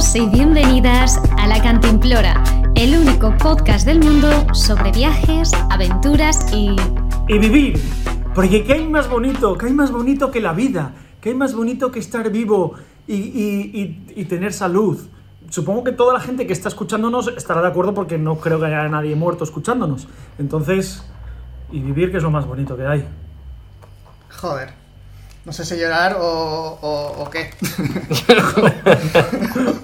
Bienvenidos y bienvenidas a La Cantimplora, el único podcast del mundo sobre viajes, aventuras y... Y vivir. Porque ¿qué hay más bonito? ¿Qué hay más bonito que la vida? ¿Qué hay más bonito que estar vivo y, y- y- y tener salud? Supongo que toda la gente que está escuchándonos estará de acuerdo porque no creo que haya nadie muerto escuchándonos. Entonces, y vivir que es lo más bonito que hay. Joder. No sé si llorar o, o, o qué.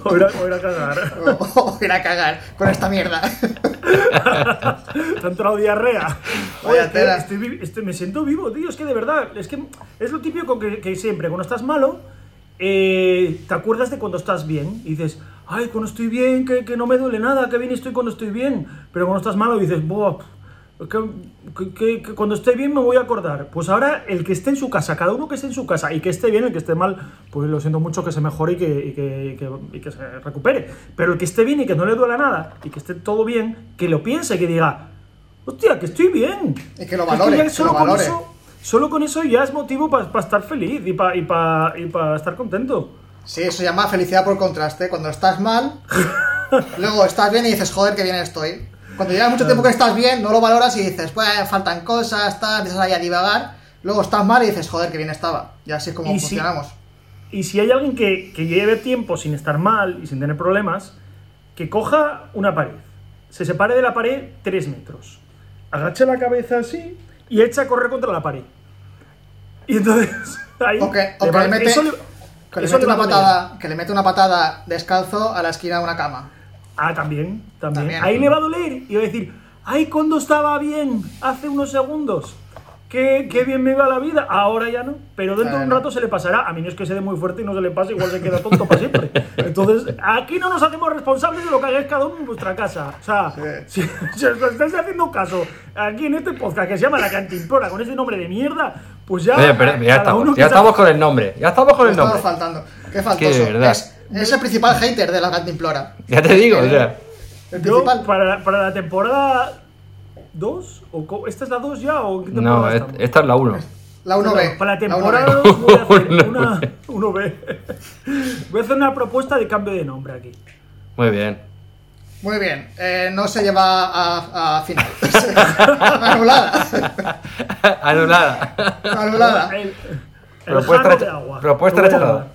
O ir a, o ir a cagar. o, ir a cagar con esta mierda. Te ha entrado diarrea. Oye, tela. estoy me siento vivo, tío. Es que de verdad, es que es lo típico que, que siempre, cuando estás malo, eh, te acuerdas de cuando estás bien. Y dices, ay, cuando estoy bien, que, que no me duele nada, que bien estoy cuando estoy bien. Pero cuando estás malo dices, buah, que, que- que- que cuando esté bien me voy a acordar. Pues ahora el que esté en su casa, cada uno que esté en su casa y que esté bien, el que esté mal, pues lo siento mucho que se mejore y que, y que- y que- y que se recupere. Pero el que esté bien y que no le duela nada y que esté todo bien, que lo piense y que diga, hostia, que estoy bien. Y que lo valore, que solo lo con eso- Solo con eso ya es motivo para estar feliz y para pa- estar contento. Sí, eso se llama felicidad por contraste. Cuando estás mal, luego estás bien y dices, joder, qué bien estoy. Cuando lleva mucho tiempo que estás bien, no lo valoras y dices, pues faltan cosas, tal, empiezas ahí a divagar. Luego estás mal y dices, joder, qué bien estaba. Y así es como Y si- funcionamos. Y si hay alguien que, que lleve tiempo sin estar mal y sin tener problemas, que coja una pared, se separe de la pared 3 metros, agache la cabeza así y echa a correr contra la pared. Y entonces ahí O que, o le que mete, eso le- que le mete una patada, que le mete una patada descalzo a la esquina de una cama. Ah, también, también, También. Ahí le va a doler y va a decir, ay, cuando estaba bien, hace unos segundos, qué, qué bien me iba la vida, ahora ya no. Pero dentro de un Claro. rato se le pasará. A mí no es que se dé muy fuerte y no se le pase, igual se queda tonto para siempre. Entonces, aquí no nos hacemos responsables de lo que hagáis cada uno en vuestra casa. O sea, si, si os estáis haciendo caso aquí en este podcast que se llama La Cantimplora, con ese nombre de mierda, pues ya... Oye, pero ya estamos, ya estamos con el nombre. Ya estamos con el Estamos nombre. faltando. Qué faltoso. Qué verdad. Es, es el principal hater de la cantimplora. Ya te digo, o sea. El Yo, principal. para, para la temporada 2, o co- ¿esta es la 2 ya? ¿O qué No, temporada es- estamos? esta es la 1. La 1B. Para la temporada 1B. 2 voy a hacer Uno una. B. 1B. Voy a hacer una propuesta de cambio de nombre aquí. Muy bien. Muy bien. Eh, no se lleva a, a final. Anulada. Anulada. Anulada. El, el Propuesta de agua. propuesta rechazada.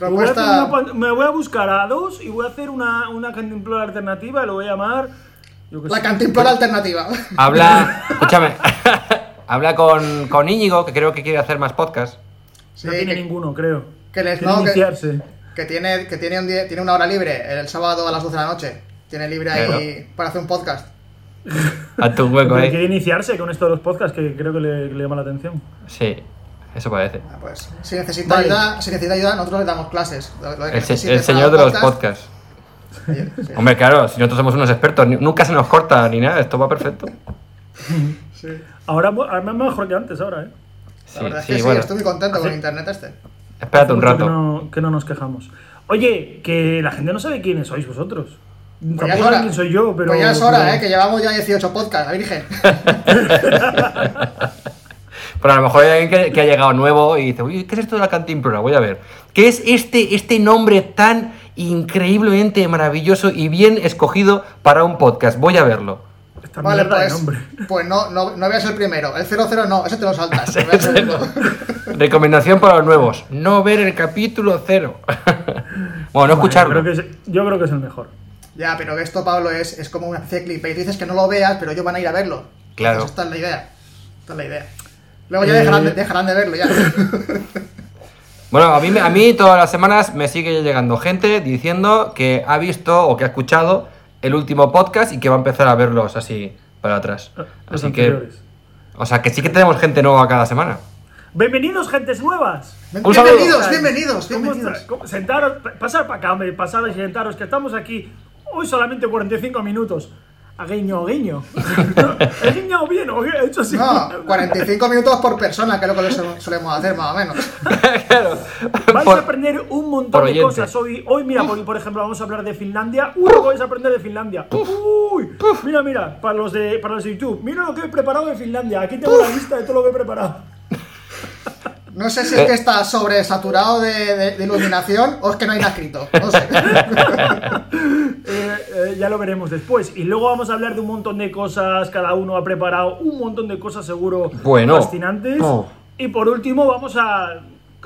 Me voy a hacer Propuesta. una pan- me voy a buscar a dos y voy a hacer una, una cantimplora alternativa y lo voy a llamar. La sé. cantimplora alternativa. Habla. Escúchame. Habla con, con Íñigo, que creo que quiere hacer más podcast. Sí, no tiene que, ninguno, creo. que les- Quiere no, que- iniciarse. que tiene, que tiene, un día- tiene una hora libre el sábado a las 12 de la noche. Tiene libre ahí para hacer un podcast. A tu hueco Porque quiere iniciarse con esto de los podcasts que creo que le, que le llama la atención. Sí, eso parece. Ah, Pues, si necesita Vale. ayuda, si necesita ayuda, nosotros le damos clases. Lo- lo que El, se- señor de los podcast. podcasts. Sí. Hombre, claro, si nosotros somos unos expertos, nunca se nos corta ni nada, esto va perfecto. Ahora, ahora mejor que antes, ahora, ¿eh? La Sí, verdad es que sí, bueno. estoy muy contento con internet este. Espérate un rato. Que no, que no nos quejamos. Oye, que la gente no sabe quiénes sois vosotros. Pues Tampoco es saben quién soy yo, pero. Pues ya es hora, pero- eh, que llevamos ya 18 podcasts, la virgen. Pero a lo mejor hay alguien que, que ha llegado nuevo y dice, uy, ¿qué es esto de la cantimplora? Voy a ver. ¿Qué es este, este nombre tan increíblemente maravilloso y bien escogido para un podcast? Voy a verlo. Esta Vale, pues, nombre. pues no, no, no veas el primero. El 00 no, ese te lo saltas. Recomendación para los nuevos. No ver el capítulo cero. bueno, no Vale, escucharlo. creo que es- yo creo que es el mejor. ya, pero que esto, Pablo, es, es como una especie de. Tú dices que no lo veas, pero ellos van a ir a verlo. Claro. Entonces, esta es la idea. Esta es la idea. Luego ya dejarán, de, Eh. dejarán de verlo ya. Bueno, a mí, me- a mí todas las semanas me sigue llegando gente diciendo que ha visto o que ha escuchado el último podcast y que va a empezar a verlos así para atrás. Los Así que, o sea, que sí que tenemos gente nueva cada semana. Bienvenidos, gentes nuevas. Bienvenidos, bienvenidos, ¿Cómo bienvenidos. cómo- Sentaros, pa- pasar para acá, hombre, pasar y sentaros, que estamos aquí hoy solamente 45 minutos. A guiño, a guiño. He guiñado bien, o he hecho así. No, 45 minutos por persona, que es lo que lo solemos hacer, más o menos. claro. Vais Por- a aprender un montón de oyente. cosas. Hoy, hoy mira, por, por ejemplo, vamos a hablar de Finlandia. Uy, lo que vais a aprender de Finlandia. Uy, mira, mira, para los de, para los de YouTube. Mira lo que he preparado de Finlandia. Aquí tengo la lista de todo lo que he preparado. No sé si es que está sobresaturado de, de- de iluminación o es que no hay nada escrito. No sé. Eh, eh, ya lo veremos después. Y luego vamos a hablar de un montón de cosas. Cada uno ha preparado un montón de cosas seguro Bueno. fascinantes. Oh. Y por último vamos a,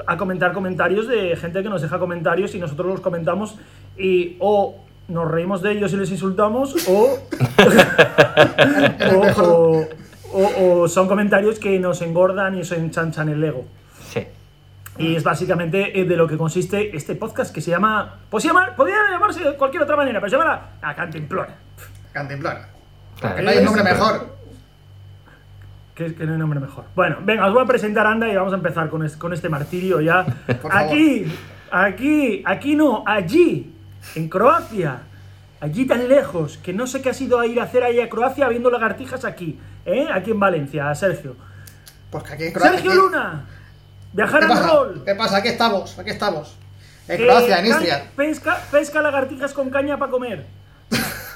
a comentar comentarios de gente que nos deja comentarios y nosotros los comentamos y o nos reímos de ellos y les insultamos o, o, o- o- o son comentarios que nos engordan y nos enchanchan el ego. Y es básicamente eh, de lo que consiste este podcast que se llama. Pues se llama. Podría llamarse de cualquier otra manera, pero se llama La Cantimplora. Cantimplora. Claro. Que no hay un nombre mejor. Que, es que no hay nombre mejor. Bueno, venga, os voy a presentar Anda y vamos a empezar con, es- con este martirio ya. Por favor. aquí, aquí, aquí no, allí, en Croacia. Allí tan lejos, que no sé qué ha sido a ir a hacer ahí a Croacia viendo lagartijas aquí, ¿eh? Aquí en Valencia, Sergio. Pues que aquí en Croacia. Sergio aquí- Luna, viajar ¿Qué pasa? rol. ¿Qué pasa? Aquí estamos, aquí estamos. En que Croacia, en Istria. Pesca, pesca lagartijas con caña para comer.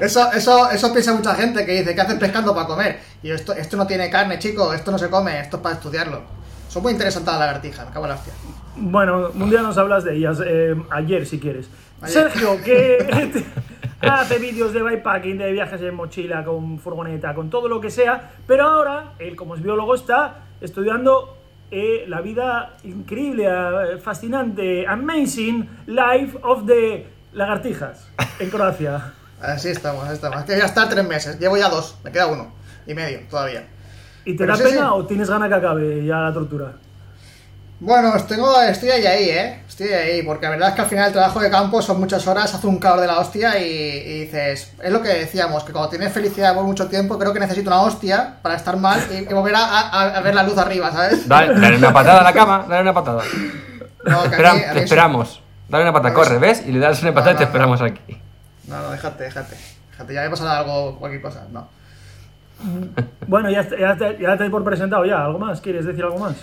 Eso, eso, eso piensa mucha gente que dice que hacen pescando para comer. Y esto, esto no tiene carne, chico, esto no se come, esto es para estudiarlo. Son muy interesantes las lagartijas, me cago en la hostia. Bueno, un día nos hablas de ellas, eh, ayer si quieres. Ayer. Sergio, que hace vídeos de bikepacking, de viajes en mochila, con furgoneta, con todo lo que sea, pero ahora, él como es biólogo está estudiando eh, la vida increíble, eh, fascinante, amazing life of the lagartijas en Croacia. Así estamos, así estamos. Voy a estar tres meses, llevo ya dos, me queda uno y medio todavía. ¿Y te Pero da sí, pena sí. o tienes ganas que acabe ya la tortura? Bueno, tengo, estoy ahí, ahí, ¿eh? Estoy ahí, porque la verdad es que al final el trabajo de campo son muchas horas, hace un calor de la hostia y, y dices, es lo que decíamos, que cuando tienes felicidad por mucho tiempo, creo que necesito una hostia para estar mal y, y volver a, a- a ver la luz arriba, ¿sabes? Dale, dale una patada a la cama, dale una patada. No, que Espera, te esperamos. Dale una patada, corre, ¿ves? Y le das una patada y te esperamos aquí. No, no, déjate, déjate. Déjate, ya me pasará algo, cualquier cosa, no. Bueno, ya, ya, te, ya te doy por presentado ya. ¿Algo más? ¿Quieres decir algo más?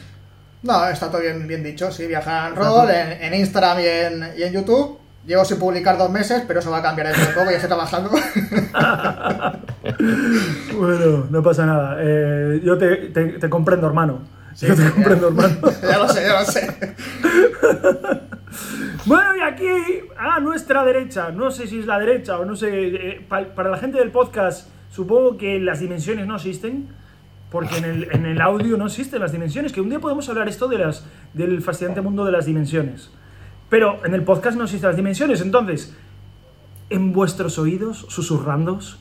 No, está todo bien, bien dicho, sí, viajar en rol, en, en Instagram y en, y en YouTube. Llevo sin publicar dos meses, pero eso va a cambiar dentro de poco, ya estoy trabajando. Bueno, no pasa nada. Eh, yo te, te- te comprendo, hermano. Sí, yo te comprendo, ya. hermano. ya lo sé, ya lo sé. Bueno, y aquí, a nuestra derecha, no sé si es la derecha o no sé, eh, pa- para la gente del podcast, supongo que las dimensiones no existen, porque en el, en el audio no existen las dimensiones, que un día podemos hablar esto de las, del fascinante mundo de las dimensiones. Pero en el podcast no existen las dimensiones, entonces, en vuestros oídos, susurrándos,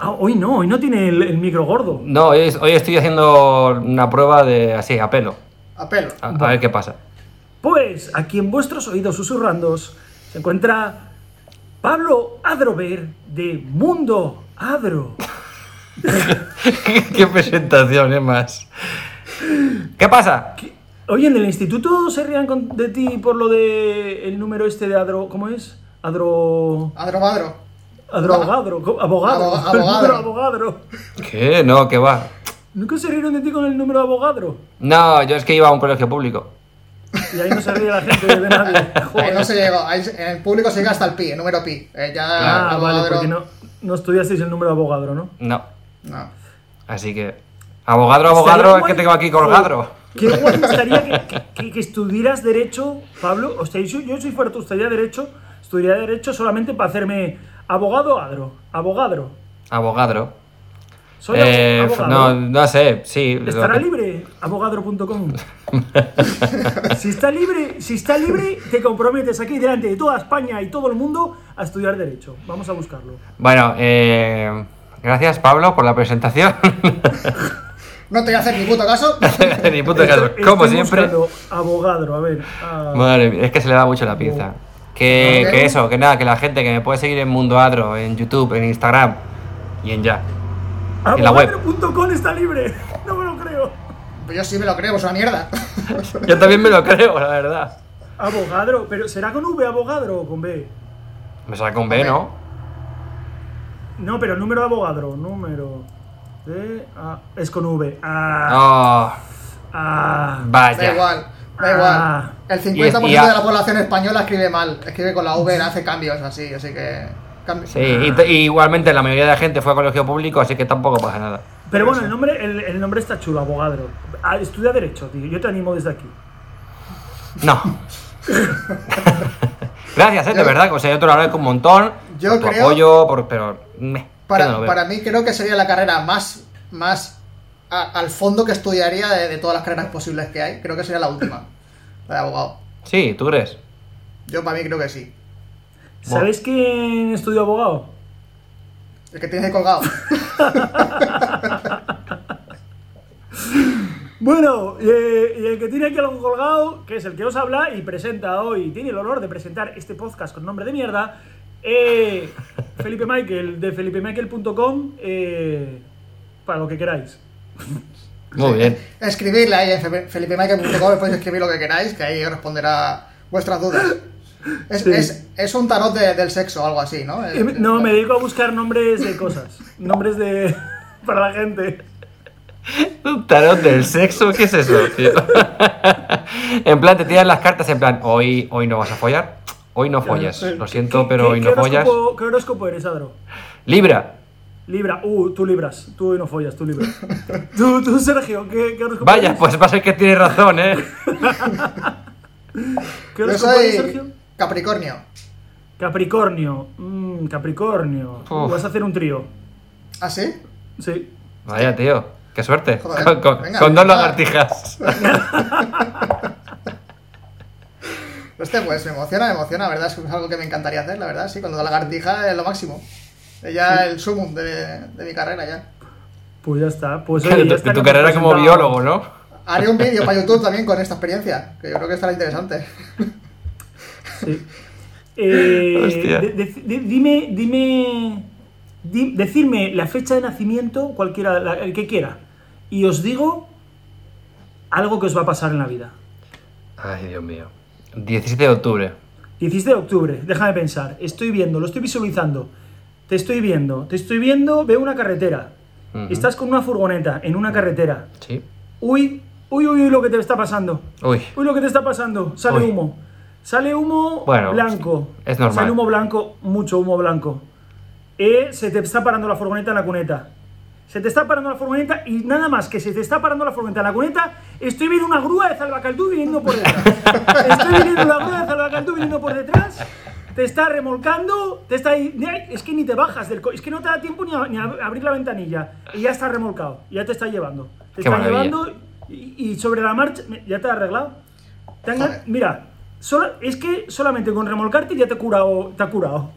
ah, hoy no, hoy no tiene el, el micro gordo. No, hoy, es- hoy estoy haciendo una prueba de así, a pelo. A pelo. A, a ver qué pasa. Pues aquí en vuestros oídos susurrandos se encuentra Pablo Adrover de Mundo Adro. qué presentación, es más. ¿Qué pasa? Oye, ¿en el instituto se rían con- de ti por lo de el número este de Adro? ¿Cómo es? Adro. Adromadro. Adrogadro. Abogado. Abo- El número abogadro. ¿Qué? No, ¿qué va? ¿Nunca se rieron de ti con el número abogadro? No, yo es que iba a un colegio público. Y ahí no se ríe la gente de nadie. Ahí no se llegó, ahí en el público se llega hasta el pi, el número pi. Eh, ya Ah, vale, porque no, no estudiasteis el número abogadro, ¿no? No. No. Así que. Abogadro, abogadro, Estaría es que tengo aquí colgadro. Qué guay estaría que, que- que estudiaras Derecho, Pablo. O sea, yo, yo si fuera tú, estudiaría Derecho, estudiaría Derecho solamente para hacerme abogado adro. Abogadro. Abogadro. Soy Eh, abogado. no, no sé, sí. ¿Estará que- libre? Abogadro.com. si está libre, si está libre, te comprometes aquí delante de toda España y todo el mundo a estudiar Derecho. Vamos a buscarlo. Bueno, eh, gracias Pablo por la presentación. No te voy a hacer ni puto caso. Ni puto caso. Estoy- Como estoy siempre. Abogadro, a ver. Madre mía, es que se le da mucho la pinza. Que, Ok. que eso, que nada, que la gente que me puede seguir en Mundo Adro, en YouTube, en Instagram y en ya. en la web. Abogadro.com está libre. No me lo creo. Pues yo sí me lo creo, es una mierda. Yo también me lo creo, la verdad. Abogadro, pero ¿será con V abogadro o con B? Me sale con B, ¿no? No, pero número de abogadro, número de ah, es con V. Ah, Oh, ah, Da vaya. igual, da Ah. igual. El 50% Y- y a- de la población española escribe mal. Escribe con la V, hace cambios así, así que. Sí, y, y igualmente la mayoría de la gente fue a colegio público, así que tampoco pasa nada. Pero bueno, el nombre, el, el nombre está chulo, abogado. Ah, Estudia Derecho, tío. Yo te animo desde aquí. No. Gracias, eh, de verdad. O sea, yo te lo agradezco un montón. Yo por tu creo- apoyo, por, pero. meh, yo no Para, para mí creo que sería la carrera más, más a- al fondo que estudiaría de, de todas las carreras posibles que hay. Creo que sería la última, la de abogado. Sí, ¿tú crees? Yo para mí creo que sí. ¿Sabéis quién estudió abogado? El que tiene colgado. Bueno, eh, y el que tiene aquí algo colgado, que es el que os habla y presenta hoy, tiene el honor de presentar este podcast con nombre de mierda, eh, Felipe Michael, de felipemichael.com, eh, para lo que queráis. Muy bien. Escribirle ahí en fe- felipemichael.com, podéis escribir lo que queráis, que ahí responderá vuestras dudas. Es, Sí. es, es un tarot de- del sexo o algo así, ¿no? Eh, No, me dedico a buscar nombres de cosas, nombres de... para la gente. Un tarot del sexo, ¿qué es eso, tío? en plan, te tiran las cartas en plan, hoy, hoy no vas a follar, hoy no follas. Eh, Lo siento, ¿qué- pero qué- hoy qué no follas. ¿Qué horóscopo eres, Adro? Libra, Libra, uh, tú libras, tú hoy no follas, tú libras. tú, tú, Sergio, ¿qué, qué horóscopo vaya, eres? pues va a ser que tienes razón, ¿eh? ¿Qué Yo horóscopo eres, Sergio? Capricornio. Capricornio, mm, Capricornio. Uf. Vas a hacer un trío, ¿Ah, sí? sí. Vaya, tío, qué suerte. Joder, con con- venga, con dos venga. lagartijas. Este pues me emociona, me emociona, la verdad es que es algo que me encantaría hacer, la verdad, sí, cuando la lagartija es lo máximo. Es ya el sumum de, de mi carrera ya. Pues ya está. Pues oye, tu, ya está carrera como biólogo, ¿no? Haré un vídeo para YouTube también con esta experiencia, que yo creo que estará interesante. Sí. Eh, Hostia. de- de- de- dime, dime, di- decirme la fecha de nacimiento, cualquiera, la- el que quiera, y os digo algo que os va a pasar en la vida. Ay, Dios mío. 17 de octubre. 17 de octubre, déjame pensar, estoy viendo, lo estoy visualizando, te estoy viendo, te estoy viendo, veo una carretera, estás con una furgoneta en una carretera, Sí. uy, uy, uy, uy, lo que te está pasando, Uy. uy, lo que te está pasando, sale Uy. humo, sale humo Bueno, blanco, es normal. sale humo blanco, mucho humo blanco, Eh, se te está parando la furgoneta en la cuneta. Se te está parando la furgoneta y nada más que se te está parando la furgoneta la cuneta, estoy viendo una grúa de Salvacaldú viniendo por detrás. Estoy viendo una grúa de Salvacaldú viniendo por detrás, te está remolcando, te está es que ni te bajas del coche, es que no te da tiempo ni a, ni a abrir la ventanilla y ya está remolcado, ya te está llevando. Te Qué está maravilla. llevando y, y sobre la marcha, ya te ha arreglado. Te han- Joder. mira, solo- es que solamente con remolcarte ya te, ha curado, te ha curado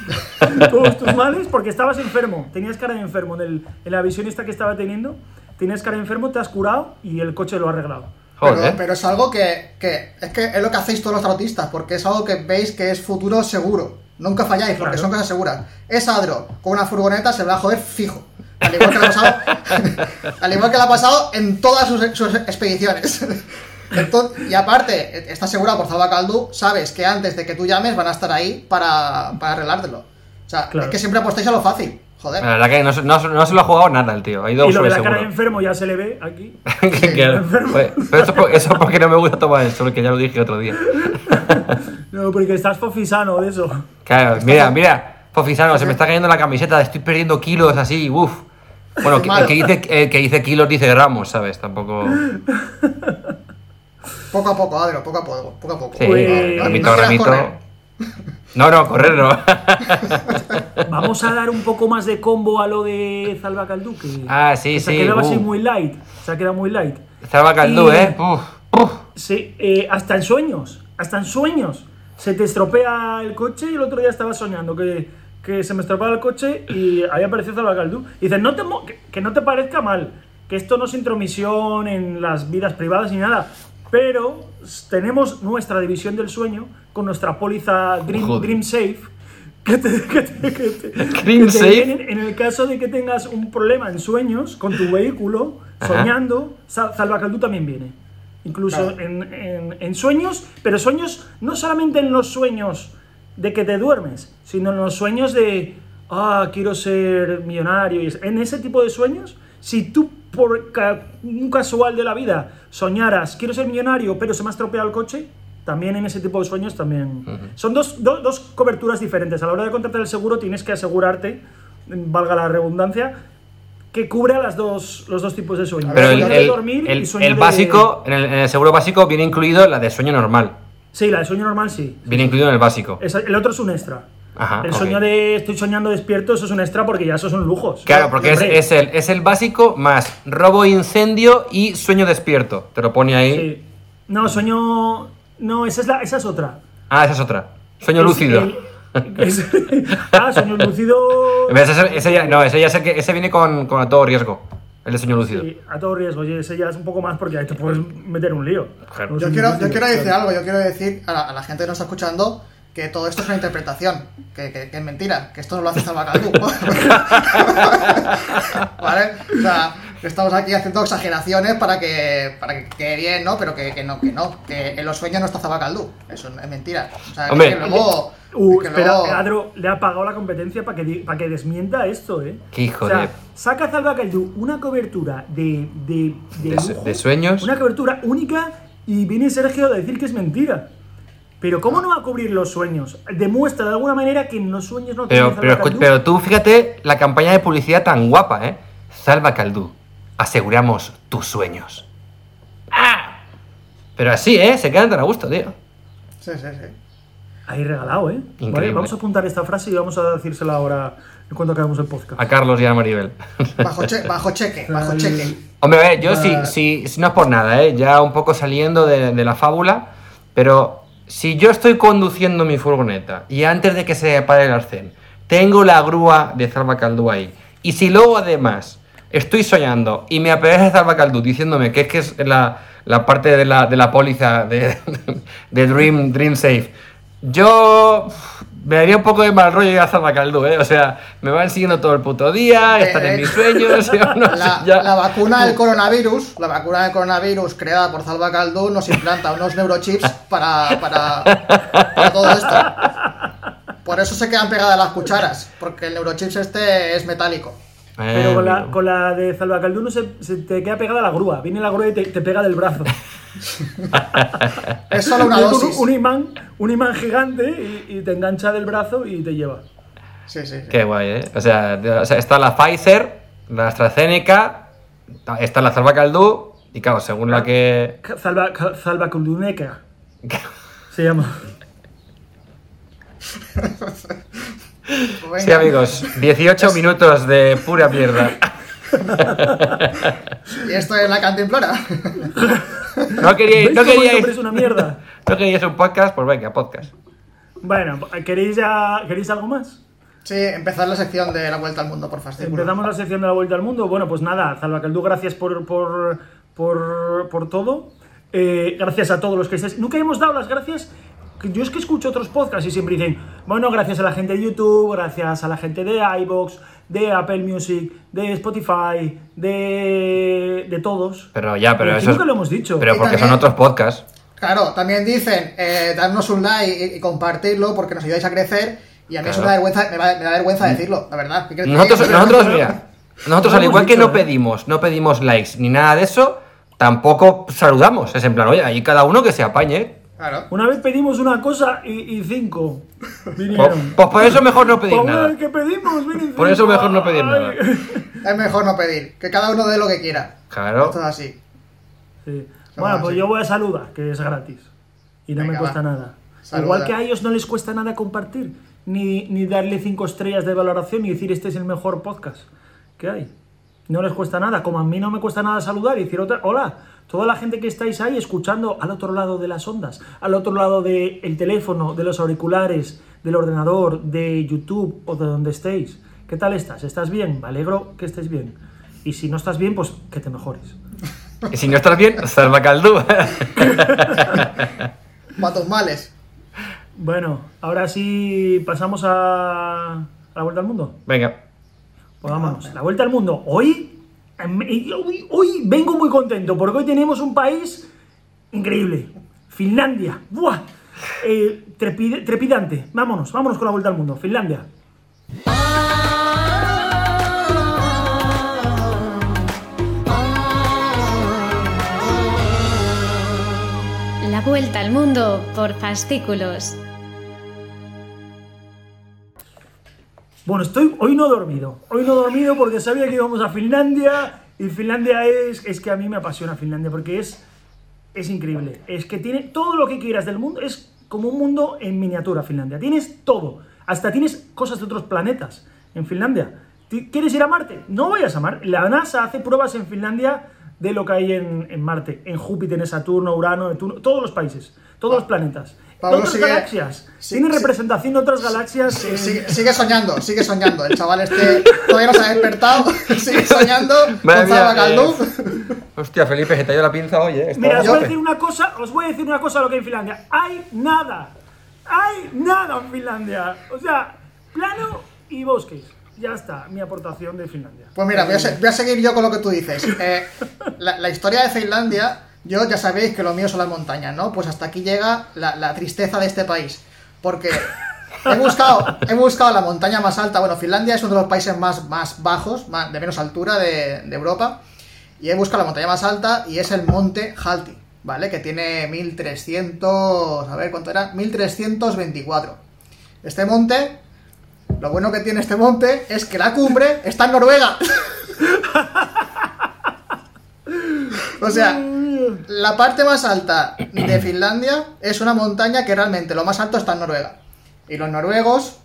todos tus males porque estabas enfermo. Tenías cara de enfermo en, el- en la visión esta que estaba teniendo. Tenías cara de enfermo, te has curado y el coche lo ha arreglado. Pero, Joder. pero es algo que, que es que es lo que hacéis todos los tarotistas, porque es algo que veis que es futuro seguro. Nunca falláis, porque Claro. son cosas seguras. Es Adro con una furgoneta se va a joder fijo. Al igual que le ha pasado, al igual que ha pasado en todas sus, sus expediciones. Entonces, y aparte, estás asegurado por Zalba Caldu, sabes que antes de que tú llames van a estar ahí para, para arreglártelo. O sea, Claro. es que siempre apostáis a lo fácil. Joder. La verdad que no, se- no, se- no se lo ha jugado nada el tío. Ha ido y lo de sobre la seguro. cara de enfermo ya se le ve aquí. Que- que- enfermo. pues, pero eso, eso porque no me gusta tomar el sol, que ya lo dije otro día. No, porque estás fofisano de eso. Claro, mira, mira, Fofisano, se me está cayendo la camiseta, estoy perdiendo kilos así, uff. Bueno, que- el que, dice, el que dice kilos dice gramos, ¿sabes? Tampoco. Poco a poco, Adro, poco a poco, poco a poco. Sí, Pues- gramito, no quieras gramito. correr. No, no, correr no. Vamos a dar un poco más de combo a lo de Zalba Caldú, que, Ah, sí, se sí, ha quedado así uh. muy light. Se ha quedado muy light. Estaba Caldú, Y- ¿eh? Uf, uf. Sí, eh, hasta en sueños, hasta en sueños. Se te estropea el coche y el otro día estaba soñando que, que se me estropeaba el coche y ahí apareció Zalba Caldú. Y dices, no te mo- que, que no te parezca mal, que esto no es intromisión en las vidas privadas ni nada, pero tenemos nuestra división del sueño con nuestra póliza Dream. Dream Safe. Que te, que te- que te- Dream que Safe. en el caso de que tengas un problema en sueños con tu vehículo, Ajá. soñando, Sa- Salvacaldú también viene. Incluso Claro. en, en- en sueños, pero sueños no solamente en los sueños de que te duermes, sino en los sueños de, ah, quiero ser millonario. En ese tipo de sueños, si tú por un casual de la vida soñaras, quiero ser millonario, pero se me ha estropeado el coche, también en ese tipo de sueños también. Son dos, do- dos coberturas diferentes. A la hora de contratar el seguro tienes que asegurarte, valga la redundancia, que cubra las dos, los dos tipos de sueño. Pero el, sueño de el- dormir el- y sueño el de- básico, en el, en el seguro básico viene incluido la de sueño normal. Sí, la de sueño normal sí. Viene incluido en el básico. Esa- el otro es un extra. Ajá, el sueño de estoy soñando despierto, eso es un extra porque ya esos son lujos. Claro, porque es, el, es el básico más robo, incendio y sueño despierto. Te lo pone ahí. sí. No, sueño. No, esa es, la, esa es otra. Ah, esa es otra. Sueño Es lúcido. el- es- ah, sueño lúcido. Ese, ese- ya, no, ese ya que ese viene con, con a todo riesgo. El de sueño lúcido. Sí, a todo riesgo, oye, ese ya es un poco más porque ahí te puedes meter un lío. Claro. No Yo quiero, yo quiero decir algo, yo quiero decir a la, a la gente que nos está escuchando que todo esto es una interpretación, que, que- que es mentira, que esto no lo hace Salvacalú. ¿Vale? O sea, que estamos aquí haciendo exageraciones para que, para que quede bien, ¿no? Pero que, que no, que no, que en los sueños no está Zabacaldú. Eso es mentira. O sea, que- Hombre. que luego. Uh, que espera, luego- Adro le ha pagado la competencia para que, para que desmienta esto, ¿eh? Qué hijo o sea, de- Saca Zalbacaldú una cobertura de, de, de, De lujo, de sueños. Una cobertura única y viene Sergio a decir que es mentira. Pero ¿cómo no va a cubrir los sueños? Demuestra de alguna manera que en los sueños no Pero, tiene pero, pero tú fíjate la campaña de publicidad tan guapa, ¿eh? Salva Caldú. Aseguramos tus sueños. ¡Ah! Pero así, ¿eh? Se quedan tan a gusto, tío. Sí, sí, sí. Ahí regalado, ¿eh? Vale, vamos a apuntar esta frase y vamos a decírsela ahora en cuanto acabemos el podcast. A Carlos y a Maribel. Bajo, che- bajo cheque, bajo cheque. Hombre, a ver, yo si, Ah. si, si no es por nada, ¿eh? ya un poco saliendo de, de la fábula, pero si yo estoy conduciendo mi furgoneta y antes de que se pare el arcén, tengo la grúa de Zalbacaldú ahí, y si luego además estoy soñando y me aparece Zalbacaldú diciéndome que es que es la, la parte de la, de la póliza de, de Dream, Dream Safe, yo me daría un poco de mal rollo ir a Zalbacaldú, ¿eh? O sea, me van siguiendo todo el puto día, están Eh, en mis sueños, no La, ya- la vacuna del coronavirus, la vacuna del coronavirus creada por Zalbacaldú nos implanta unos neurochips para, para, para todo esto. Por eso se quedan pegadas las cucharas, porque el neurochips este es metálico. Pero con la, con la de Zalbacaldú no se, se te queda pegada la grúa. Viene la grúa y te, te pega del brazo. Es solo una un- dosis. Un, imán, un imán gigante y, y te engancha del brazo y te lleva. Sí, sí, sí. Qué guay, ¿eh? O sea, de- o sea, está la Pfizer, la AstraZeneca, está la Zalbacaldú, y claro, según la que... Zalba, Zalbacalduneca se llama. Venga. Sí, amigos, 18 minutos de pura mierda. Y esto es la cantimplora. No queríais, ¿Veis no queríais, es una mierda? no queríais un podcast, pues venga, podcast. Bueno, ¿queréis, ya, ¿queréis algo más? Sí, empezar la sección de la vuelta al mundo por fascículo. Empezamos la sección de la vuelta al mundo. Bueno, pues nada, Zalbacaldú, gracias por, por, por, por todo. Eh, gracias a todos los que estáis. Nunca hemos dado las gracias. Yo es que escucho otros podcasts y siempre dicen, bueno, gracias a la gente de YouTube, gracias a la gente de iBox, de Apple Music, de Spotify, de, de todos. Pero ya, pero aquí eso es- nunca lo hemos dicho. Pero porque también- son otros podcasts. Claro, también dicen, eh, darnos un like y, y compartirlo porque nos ayudáis a crecer. Y a mí eso me da vergüenza, me, da- me da vergüenza decirlo, la verdad. ¿Qué quieres que Nosotros, nosotros, mira, nosotros al igual que no ¿eh? pedimos, no pedimos likes ni nada de eso, tampoco saludamos. Es en plan, oye, ahí cada uno que se apañe. Claro. Una vez pedimos una cosa y, y cinco Pues, vinieron. pues por eso mejor no pedir Por nada. que pedimos, vienen Por eso mejor no pedir nada. Es mejor no pedir, que cada uno dé lo que quiera. Claro. Esto es así. Sí. Bueno, pues así. yo voy a saludar, que es gratis. Y no Venga, me cuesta va. nada. Saluda. Igual que a ellos no les cuesta nada compartir, ni, ni darle cinco estrellas de valoración y decir este es el mejor podcast que hay. No les cuesta nada, como a mí no me cuesta nada saludar y decir otra, hola, toda la gente que estáis ahí escuchando al otro lado de las ondas, al otro lado del teléfono, de los auriculares, del ordenador, de YouTube o de donde estéis. ¿Qué tal estás? ¿Estás bien? Me alegro que estés bien. Y si no estás bien, pues que te mejores. Y si no estás bien, salva caldú. Pa' tus males. Bueno, ahora sí pasamos a, a la vuelta al mundo. Venga. Pues vámonos. La vuelta al mundo. Hoy, hoy, vengo muy contento porque hoy tenemos un país increíble. Finlandia. ¡Buah! Eh, trepidante. Vámonos, vámonos con la vuelta al mundo. Finlandia. La vuelta al mundo por fascículos. Bueno, estoy, hoy no he dormido. Hoy no he dormido porque sabía que íbamos a Finlandia y Finlandia es, es que a mí me apasiona Finlandia porque es, es increíble. Es que tiene todo lo que quieras del mundo. Es como un mundo en miniatura Finlandia. Tienes todo. Hasta tienes cosas de otros planetas en Finlandia. ¿Quieres ir a Marte? No vayas a Marte. La NASA hace pruebas en Finlandia de lo que hay en, en Marte, en Júpiter, en Saturno, Urano, Neptuno, todos los países, todos los planetas. Pablo otras sigue- galaxias. sí, Tiene sí. representación de otras galaxias. en- Sigue, sigue soñando, sigue soñando. El chaval este todavía no se ha despertado. Sigue soñando. Gonzalo eh, Hostia, Felipe, se te ha ido la pinza hoy, ¿eh? Mira, os a voy a decir una cosa, os voy a decir una cosa de lo que hay en Finlandia. Hay nada. Hay nada en Finlandia. O sea, plano y bosques. Ya está, mi aportación de Finlandia. Pues mira, voy a, voy a seguir yo con lo que tú dices. Eh, la, la historia de Finlandia, yo ya sabéis que lo mío son las montañas, ¿no? Pues hasta aquí llega la, tristeza de este país. Porque he buscado, he buscado la montaña más alta. Bueno, Finlandia es uno de los países más, más bajos, de menos altura de, de Europa. Y he buscado la montaña más alta y es el monte Halti, ¿vale? Que tiene 1300. A ver cuánto era. 1324. Este monte lo bueno que tiene este monte es que la cumbre está en Noruega. o sea, la parte más alta de Finlandia es una montaña que realmente lo más alto está en Noruega. Y los noruegos,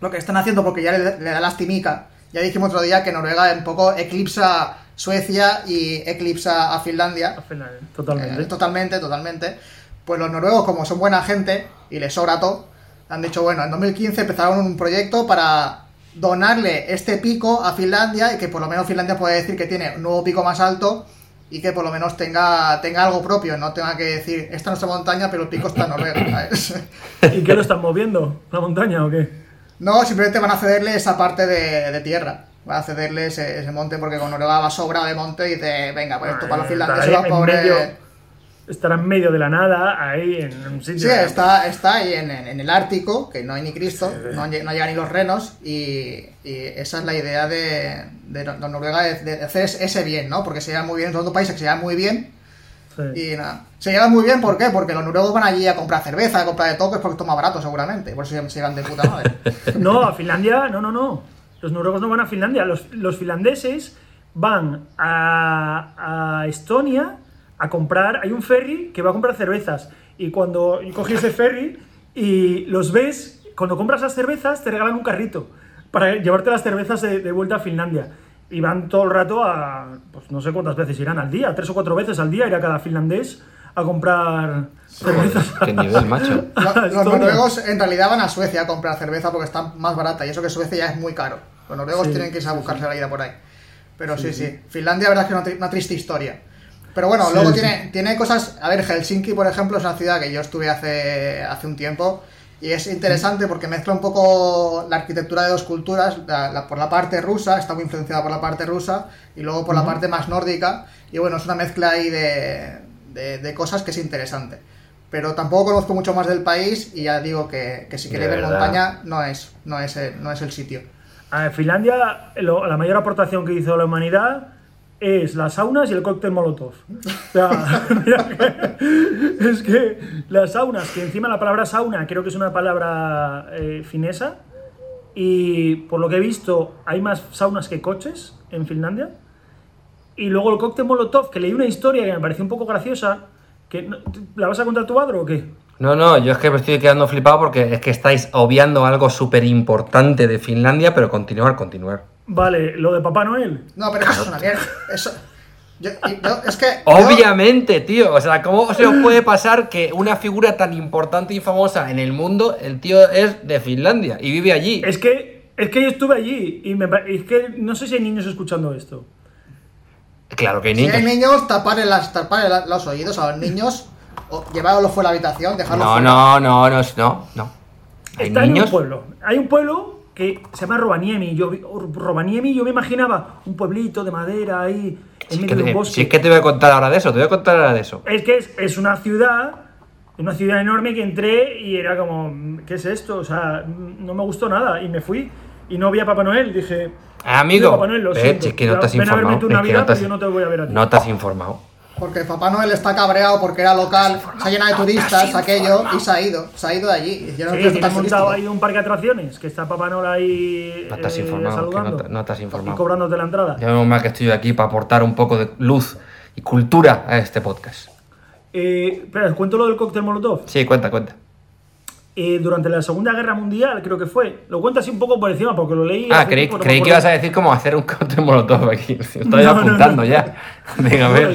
lo que están haciendo, porque ya le, le da lastimica, ya dijimos otro día que Noruega un poco eclipsa Suecia y eclipsa a Finlandia. A Finlandia, Totalmente. Eh, totalmente, totalmente. Pues los noruegos, como son buena gente y les sobra todo, han dicho, bueno, en 2015 empezaron un proyecto para donarle este pico a Finlandia y que por lo menos Finlandia puede decir que tiene un nuevo pico más alto y que por lo menos tenga, tenga algo propio, no tenga que decir, esta es nuestra montaña, pero el pico está en Noruega. ¿sabes? ¿Y qué lo están moviendo? ¿La montaña o qué? No, simplemente van a cederle esa parte de, de tierra. Van a cederle ese, ese monte porque con Noruega va sobra de monte y dice, venga, pues esto para los finlandeses, los pobres... Estará en medio de la nada, ahí en un sitio. Sí, está, está ahí en, en- en el Ártico, que no hay ni Cristo, no, lle- no llegan ni los renos, y, y esa es la idea de, de Nor- Noruega, de, de hacer es- ese bien, ¿no? Porque se llevan muy bien, son dos países que se llevan muy bien, Sí. y nada. Se llevan muy bien, ¿por qué? Porque los noruegos van allí a comprar cerveza, a comprar de todo, porque esto es más barato seguramente, por eso se llevan de puta madre. No, a Finlandia, no, no, no. Los noruegos no van a Finlandia. Los, los finlandeses van a, a Estonia a comprar. Hay un ferry que va a comprar cervezas. Y cuando coges ese ferry y los ves, cuando compras las cervezas, te regalan un carrito para llevarte las cervezas de, de vuelta a Finlandia. Y van todo el rato a. Pues no sé cuántas veces irán al día, tres o cuatro veces al día irá cada finlandés a comprar cervezas. Qué nivel, macho. Los noruegos en realidad van a Suecia a comprar cerveza porque está más barata, y eso que Suecia ya es muy caro. Los noruegos Sí, tienen que irse a buscarse sí. la vida por ahí. Pero sí, sí. Finlandia, la verdad es que es una triste historia. Pero bueno, Sí, luego tiene, tiene cosas. A ver, Helsinki, por ejemplo, es una ciudad que yo estuve hace, hace un tiempo. Y es interesante porque mezcla un poco la arquitectura de dos culturas. la- la- por la parte rusa, está muy influenciada por la parte rusa. Y luego por la parte más nórdica. Y bueno, es una mezcla ahí de, de, de cosas que es interesante. Pero tampoco conozco mucho más del país. Y ya digo que, que si queréis ver montaña, no es, no, es, no es el sitio. A ver, Finlandia, lo- la mayor aportación que hizo la humanidad es las saunas y el cóctel Molotov. O sea, que- es que las saunas, que encima la palabra sauna creo que es una palabra eh, finesa, y por lo que he visto hay más saunas que coches en Finlandia. Y luego el cóctel Molotov, que leí una historia que me pareció un poco graciosa, que ¿la vas a contar tu Adro o qué? No, no, yo es que me estoy quedando flipado porque es que estáis obviando algo súper importante de Finlandia, pero continuar, continuar. Vale, lo de Papá Noel. No, pero eso es una mierda. Eso, yo- y- yo- es que. yo- Obviamente, tío. O sea, ¿cómo se os puede pasar que una figura tan importante y famosa en el mundo, el tío es de Finlandia y vive allí? Es que, es que yo estuve allí y me, es que no sé si hay niños escuchando esto. Claro que hay Si niños. hay niños, taparle, las, taparle la- los oídos a los niños, o llevároslos fuera de la habitación, dejarlos No, fuera. no, no, no, no, no. Hay Está en un niños. pueblo. Hay un pueblo que se llama Rovaniemi. Yo, Rovaniemi yo me imaginaba un pueblito de madera ahí en Si es, medio que de un bosque. si es que te voy a contar ahora de eso, te voy a contar ahora de eso. Es que es, es una ciudad, una ciudad enorme que entré y era como, ¿qué es esto? O sea, no me gustó nada y me fui y no vi a Papá Noel. Dije, Amigo, "Papá Noel, lo ve, siento. si es que no te has informado. es que no te has, pero yo no te voy a ver a ti. no te has informado. Porque Papá Noel está cabreado porque era local, se ha llenado de turistas, aquello, y se ha ido, se ha ido de allí. Y ya no Sí, es que tan han montado ahí un parque de atracciones, que está Papá Noel ahí No has eh, informado, saludando no no has informado. y cobrándote la entrada. Ya menos mal que estoy aquí para aportar un poco de luz y cultura a este podcast. Eh, espera, ¿os cuento lo del cóctel Molotov? Sí, cuenta, cuenta. Eh, durante la Segunda Guerra Mundial, creo que fue. Lo cuento así un poco por encima porque lo leí. Ah, creí, tiempo, no creí que ibas a decir cómo hacer un cóctel molotov aquí. Estoy No, apuntando no. ya. Venga, a ver.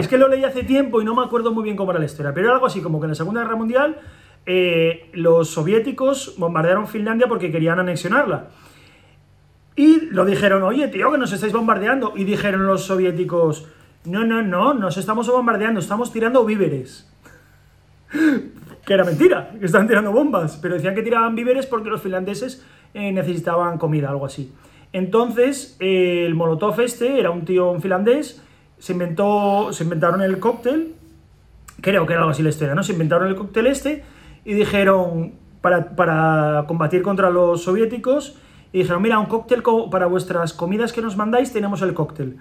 Es que lo leí hace tiempo y no me acuerdo muy bien cómo era la historia, pero era algo así como que en la Segunda Guerra Mundial eh, los soviéticos bombardearon Finlandia porque querían anexionarla. Y lo dijeron, oye, tío, que nos estáis bombardeando. Y dijeron los soviéticos, no, no, no, nos estamos bombardeando, estamos tirando víveres. Que era mentira, que estaban tirando bombas, pero decían que tiraban víveres porque los finlandeses eh, necesitaban comida, algo así. Entonces, eh, el Molotov este era un tío finlandés, se inventó, se inventaron el cóctel, creo que era algo así la historia, ¿no? Se inventaron el cóctel este y dijeron, para, para combatir contra los soviéticos, y dijeron, mira, un cóctel para vuestras comidas que nos mandáis, tenemos el cóctel.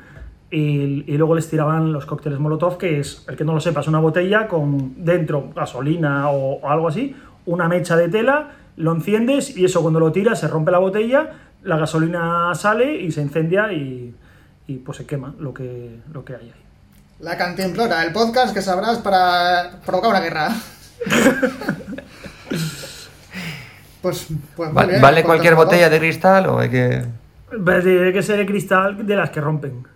Y, y luego les tiraban los cócteles Molotov, que es, el que no lo sepa, es una botella con dentro gasolina o, o algo así, una mecha de tela, lo enciendes y eso cuando lo tiras se rompe la botella, la gasolina sale y se incendia y, y, pues se quema lo que, lo que hay ahí. La cantimplora, el podcast que sabrás para provocar una guerra. pues, pues bien, ¿Vale el cualquier botella de cristal o hay que.? Pues Tiene que ser de cristal de las que rompen.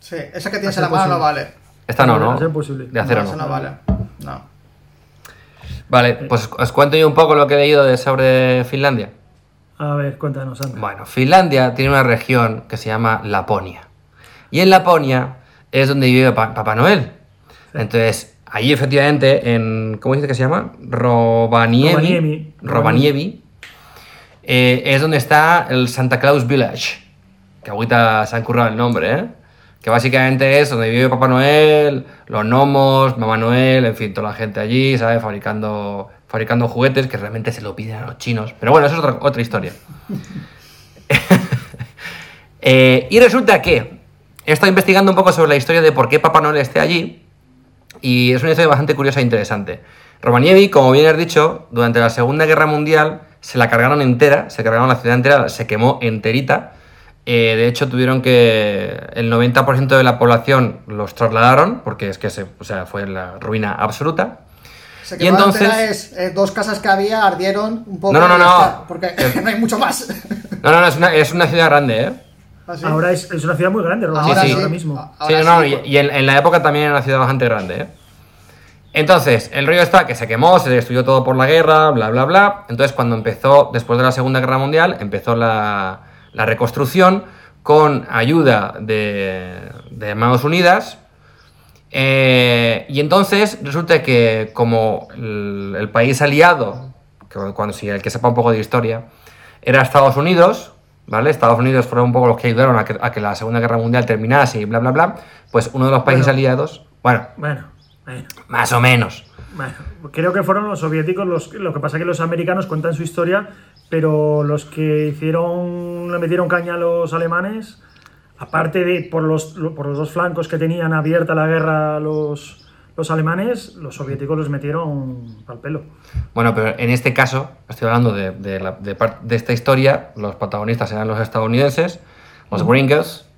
Sí, esa que tienes en la mano no vale. Esta no, No. De acero no, no. esa no vale. No. Vale, pues os cuento yo un poco lo que he leído de sobre Finlandia. A ver, cuéntanos, Sandra. Bueno, Finlandia tiene una región que se llama Laponia. Y en Laponia es donde vive Pa- Papá Noel. Entonces, allí efectivamente, en. ¿Cómo dice que se llama? Rovaniemi. Rovaniemi. Rovaniemi. eh, es donde está el Santa Claus Village. Que ahorita se han currado el nombre, ¿eh? Que básicamente es donde vive Papá Noel, los gnomos, Mamá Noel, en fin, toda la gente allí, ¿sabes? Fabricando, fabricando juguetes que realmente se lo piden a los chinos. Pero bueno, eso es otra, historia. Eh, y resulta que he estado investigando un poco sobre la historia de por qué Papá Noel esté allí. Y es una historia bastante curiosa e interesante. Rovaniemi, como bien has dicho, durante la Segunda Guerra Mundial se la cargaron entera, se cargaron la ciudad entera, se quemó enterita. Eh, de hecho, tuvieron que. El 90% de la población los trasladaron, porque es que se, o sea, fue la ruina absoluta. Se Y entonces- es eh, dos casas que había ardieron un poco. No, no, no, no. Porque no hay mucho más. No, no, no, es una, es una ciudad grande, ¿eh? Así. Ahora es, es una ciudad muy grande, Ahora sí. ahora sí. mismo. Ah, Ahora sí, no, sí, y, y en, en la época también era una ciudad bastante grande, ¿eh? Entonces, el rollo está que se quemó, se destruyó todo por la guerra, bla, bla, bla. Entonces, cuando empezó, después de la Segunda Guerra Mundial, empezó la, la reconstrucción con ayuda de, de Manos Unidas. Eh, y entonces resulta que como el, el país aliado, que cuando si el que sepa un poco de historia, era Estados Unidos, ¿vale? Estados Unidos fueron un poco los que ayudaron a que, a que la Segunda Guerra Mundial terminase y bla, bla, bla. Pues uno de los países Bueno. aliados, bueno, Bueno, bueno. más o menos. Bueno, creo que fueron los soviéticos los lo que pasa es que los americanos cuentan su historia, pero los que hicieron le metieron caña a los alemanes, aparte de por los lo- por los dos flancos que tenían abierta la guerra los los alemanes, los soviéticos los metieron al pelo. Bueno, pero en este caso, estoy hablando de, de la- de esta historia, los protagonistas eran los estadounidenses, los gringos,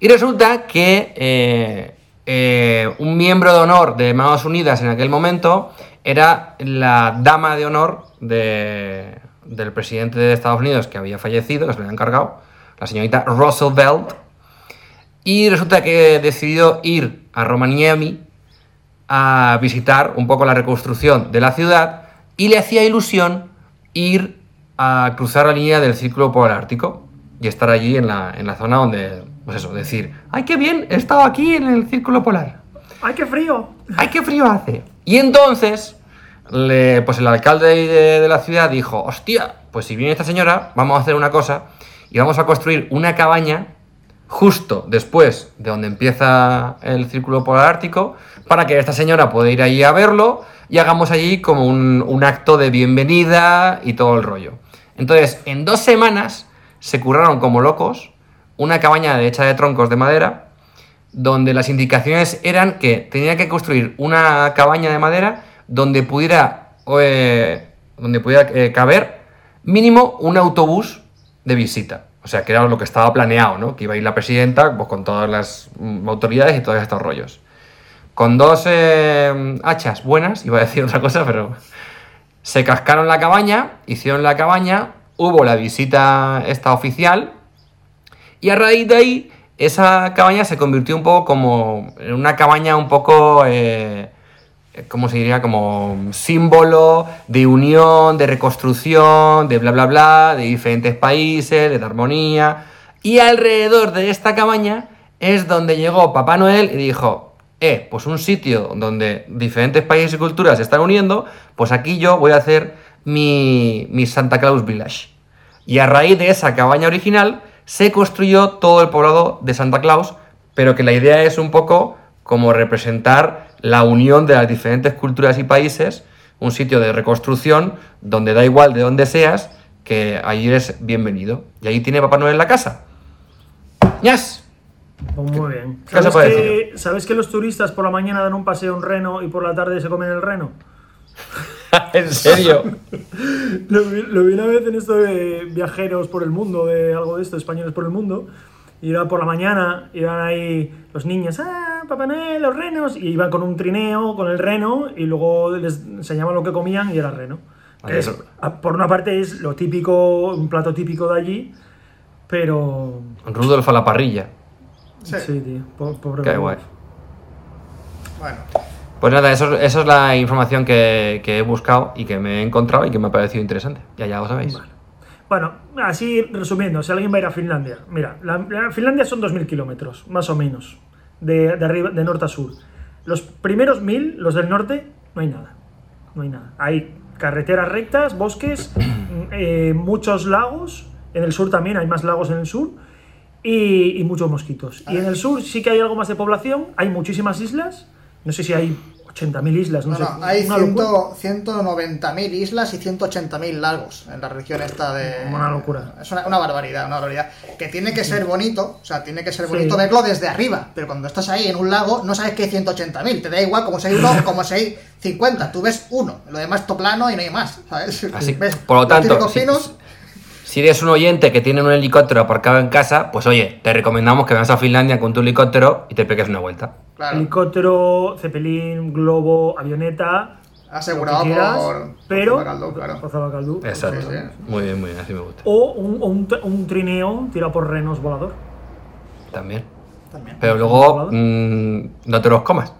y resulta que eh, eh, un miembro de honor de Manos Unidas en aquel momento era la dama de honor de- del presidente de Estados Unidos que había fallecido, que se lo habían cargado, la señorita Roosevelt, y resulta que decidió ir a Romaniemi a visitar un poco la reconstrucción de la ciudad y le hacía ilusión ir a cruzar la línea del círculo polar ártico y estar allí en la, en la zona donde, pues eso, decir, ¡ay, qué bien! He estado aquí en el círculo polar. ¡Ay, qué frío! ¡Ay, qué frío hace! Y entonces, le- pues el alcalde de, de la ciudad dijo, hostia, pues si viene esta señora, vamos a hacer una cosa y vamos a construir una cabaña justo después de donde empieza el círculo polar ártico para que esta señora pueda ir allí a verlo y hagamos allí como un, un acto de bienvenida y todo el rollo. Entonces, en dos semanas se curraron como locos una cabaña hecha de troncos de madera donde las indicaciones eran que tenía que construir una cabaña de madera donde pudiera, eh, donde pudiera eh, caber mínimo un autobús de visita. O sea, que era lo que estaba planeado, ¿no? Que iba a ir la presidenta pues, con todas las mm, autoridades y todos estos rollos. Con dos eh, hachas buenas, iba a decir otra cosa, pero se cascaron la cabaña, hicieron la cabaña, hubo la visita esta oficial y a raíz de ahí esa cabaña se convirtió un poco como en una cabaña un poco, eh, ¿cómo se diría? Como símbolo de unión, de reconstrucción, de bla, bla, bla, de diferentes países, de armonía. Y alrededor de esta cabaña es donde llegó Papá Noel y dijo, eh, pues un sitio donde diferentes países y culturas se están uniendo, pues aquí yo voy a hacer mi, mi Santa Claus Village. Y a raíz de esa cabaña original se construyó todo el poblado de Santa Claus, pero que la idea es un poco como representar la unión de las diferentes culturas y países, un sitio de reconstrucción donde da igual de dónde seas, que ahí eres bienvenido. Y ahí tiene Papá Noel en la casa. ¡Ñas! Pues muy bien. ¿Qué se ¿Sabes puede que, ¿Sabes que los turistas por la mañana dan un paseo en reno y por la tarde se comen el reno? ¿En serio? Lo vi, lo vi una vez en esto de viajeros por el mundo, de algo de esto, españoles por el mundo. Y era por la mañana, iban ahí los niños, ¡ah, Papá Noel, los renos! Y iban con un trineo, con el reno, y luego les enseñaban lo que comían y era reno. Vale, Es- eso- a- por una parte es lo típico, un plato típico de allí, pero... Rudolf a la parrilla. Sí. Sí, tío, po- pobre Qué guay. Bueno, Pues nada, eso, eso es la información que, que he buscado y que me he encontrado y que me ha parecido interesante. Ya, ya lo sabéis. Bueno, así resumiendo, si alguien va a ir a Finlandia, mira, la, la- Finlandia son 2.000 kilómetros, más o menos, de, de arriba, de norte a sur. Los primeros 1.000, los del norte, no hay nada, no hay nada. Hay carreteras rectas, bosques, eh, muchos lagos, en el sur también hay más lagos en el sur, y, y muchos mosquitos. Y en el sur sí que hay algo más de población, hay muchísimas islas, no sé si hay 80.000 islas, no, no, sé. no, hay una locura. 100 190.000 islas y 180.000 lagos en la región esta de... Una locura. Es una, una barbaridad, una barbaridad. Que tiene que ser bonito, o sea, tiene que ser Sí. bonito verlo desde arriba, pero cuando estás ahí en un lago no sabes que hay 180.000, te da igual como si hay uno como si hay 50, tú ves uno, lo demás es plano y no hay más, ¿sabes? Así, ¿Ves? por lo tanto, si, si eres un oyente que tiene un helicóptero aparcado en casa, pues oye, te recomendamos que vayas a Finlandia con tu helicóptero y te pegues una vuelta. claro, Helicóptero, cepelín, globo, avioneta. asegurado quieras, por, pero claro. Exacto. Sí, sí. Muy bien, muy bien, así me gusta. O un, o un, t- un trineo tirado por renos volador. También. También. Pero luego mm, no te los comas.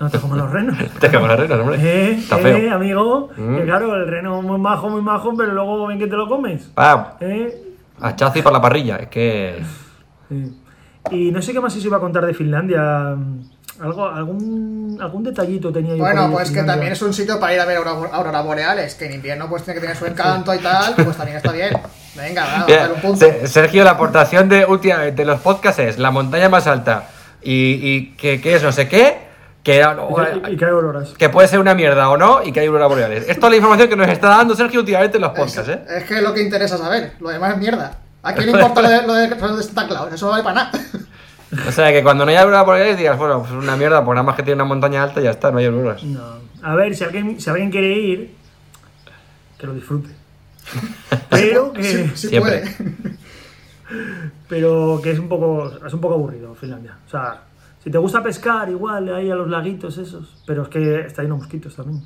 No te comen los renos. Te comas las reinas, hombre. Eh, Está eh, amigo. Mm. Que claro, el reno muy majo, muy majo, pero luego ven que te lo comes. Ah, Eh, hachazo y para la parrilla. Es que. sí. Y no sé qué más se iba a contar de Finlandia. Algo, algún, algún detallito tenía yo. Bueno, pues que también es un sitio para ir a ver aurora, aurora boreales, que en invierno pues tiene que tener su encanto y tal, pues también está bien. Venga, va, Mira, dale un punto. Se- Sergio, la aportación de, última- de los podcasts es la montaña más alta y, y que, que es no sé qué, que, Y que- Y que hay auroras. que puede ser una mierda o no y que hay auroras boreales. Esto es la información que nos está dando Sergio últimamente en los podcasts, ¿eh? es que es lo que interesa saber, lo demás es mierda. ¿A quién le importa lo de, lo de, lo de Santa Claus? Eso no vale para nada. O sea, que cuando no hay auroras boreales digas, bueno, pues es una mierda, pues nada más que tiene una montaña alta y ya está, no hay auroras. No. A ver, si alguien, si alguien quiere ir, que lo disfrute. Pero que, Sí, sí Siempre. puede. pero que es un poco es un poco aburrido Finlandia. O sea, si te gusta pescar, igual ahí a los laguitos esos, pero es que está lleno de mosquitos también.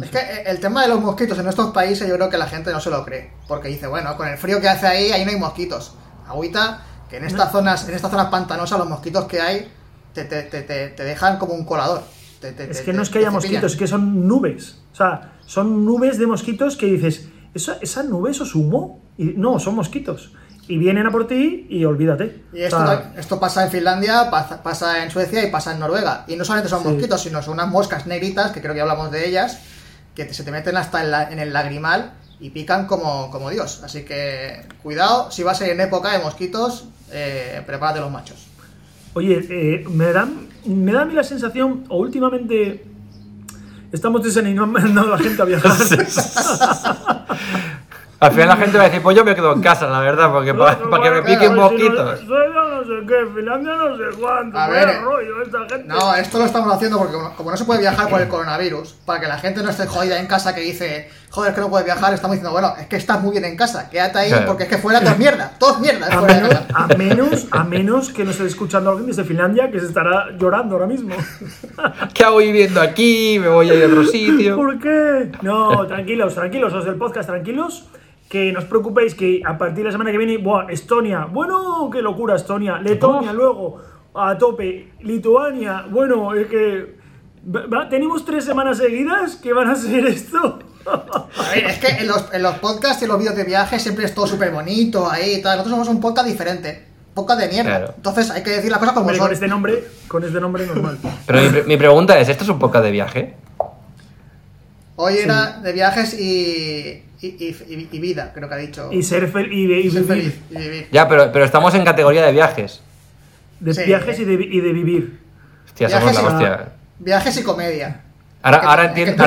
Es que eh, el tema de los mosquitos en estos países yo creo que la gente no se lo cree. Porque dice, bueno, con el frío que hace ahí, ahí no hay mosquitos. Agüita, que en estas zonas, en estas zonas pantanosas los mosquitos que hay te, te, te, te, dejan como un colador. Es que no es que haya mosquitos, es que son nubes. O sea, son nubes de mosquitos que dices, ¿esa, esa nube, eso es humo? Y no, son mosquitos. Y vienen a por ti y olvídate. Y O esto, sea, esto pasa en Finlandia, pasa, pasa en Suecia y pasa en Noruega. Y no solamente son Sí. mosquitos, sino son unas moscas negritas, que creo que hablamos de ellas, que se te meten hasta en, la- en el lagrimal y pican como, como Dios. Así que cuidado, si vas a ir en época de mosquitos, eh, prepárate los machos. Oye, eh, me, da, me da a mí la sensación, o últimamente estamos desanimando a la gente a viajar. Al final la gente va a decir, pues yo me quedo en casa, la verdad, porque para, para que me piquen claro, mosquitos. Si no, sé qué, Finlandia no sé cuánto. A ver, rollo esta gente. No, esto lo estamos haciendo porque como- no se puede viajar por el coronavirus, para que la gente no esté jodida en casa que dice, joder, es que no puedes viajar, estamos diciendo, bueno, es que estás muy bien en casa, quédate ahí Claro. porque es que fuera todo es mierda, todo es mierda A menos, a menos, a menos que nos esté escuchando alguien desde Finlandia que se estará llorando ahora mismo. ¿Qué hago viviendo aquí? Me voy a ir a otro sitio. ¿Por qué? No, tranquilos, tranquilos, los del podcast, tranquilos. Que no os preocupéis que a partir de la semana que viene, buah, Estonia, bueno, qué locura Estonia, Letonia luego, a tope, Lituania, bueno, es que va- tenemos tres semanas seguidas que van a ser esto. A ver, es que en los, en los podcasts y los vídeos de viaje siempre es todo súper bonito ahí y tal. Nosotros somos un podcast diferente, podcast de mierda. Claro. Entonces hay que decir las cosas como Hombre, son. con este nombre, con este nombre normal. Pero mi, pre- mi pregunta es, ¿esto es un podcast de viaje? Hoy era de viajes y, y, y- y vida, creo que ha dicho. Y ser fel y, ser vivir. feliz y vivir. Ya, pero, pero estamos en categoría de viajes. De Sí. viajes y de, y de vivir. Hostia, somos Viajes la y- hostia. Viajes y comedia. Ahora, entiendo,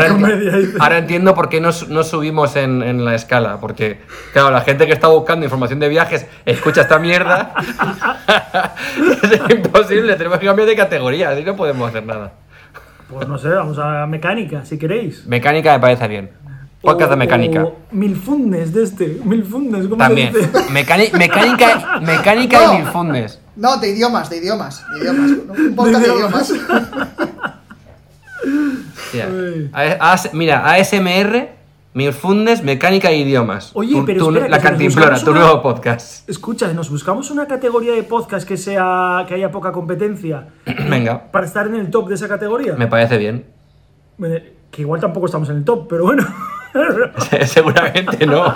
ahora, entiendo por qué no, no subimos en, en la escala. Porque, claro, la gente que está buscando información de viajes escucha esta mierda. es imposible, tenemos que cambiar de categoría, así no podemos hacer nada. Pues no sé, vamos a mecánica, si queréis. Mecánica me parece bien. Podcast de O- mecánica. o Milfundes de este. Milfundes, ¿cómo También. se dice? Mecani- mecánica mecánica No. y milfundes. No, de idiomas, de idiomas, de idiomas. Un podcast de idiomas. mira, ASMR, milfundes, mecánica y idiomas. Oye, Tu- pero tu- espera, La cantimplora, tu una- nuevo podcast. Escucha, nos buscamos una categoría de podcast que sea que haya poca competencia Venga, para estar en el top de esa categoría. me parece bien. Que igual tampoco estamos en el top, pero bueno. Seguramente no.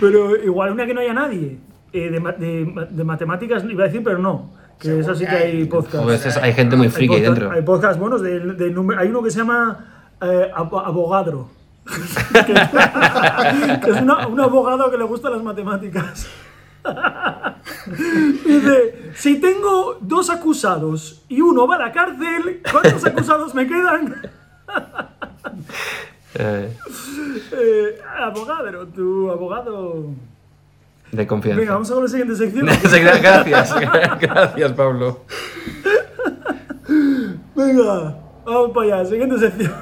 pero igual una que no haya nadie. Eh, de, de de matemáticas iba a decir, pero no. Que eso sí que hay hay. podcast. Pues es- hay gente muy Hay friki ahí podcast- dentro. Hay podcasts buenos de, de número- Hay uno que se llama eh, abo- Abogadro. que, es una- un abogado que le gustan las matemáticas. Dice, si tengo dos acusados y uno va a la cárcel, ¿cuántos acusados me quedan? Eh, Eh, abogadro, tu abogado. de confianza. Venga, vamos a la siguiente sección. Gracias, gracias, Pablo. Venga, vamos para allá, siguiente sección.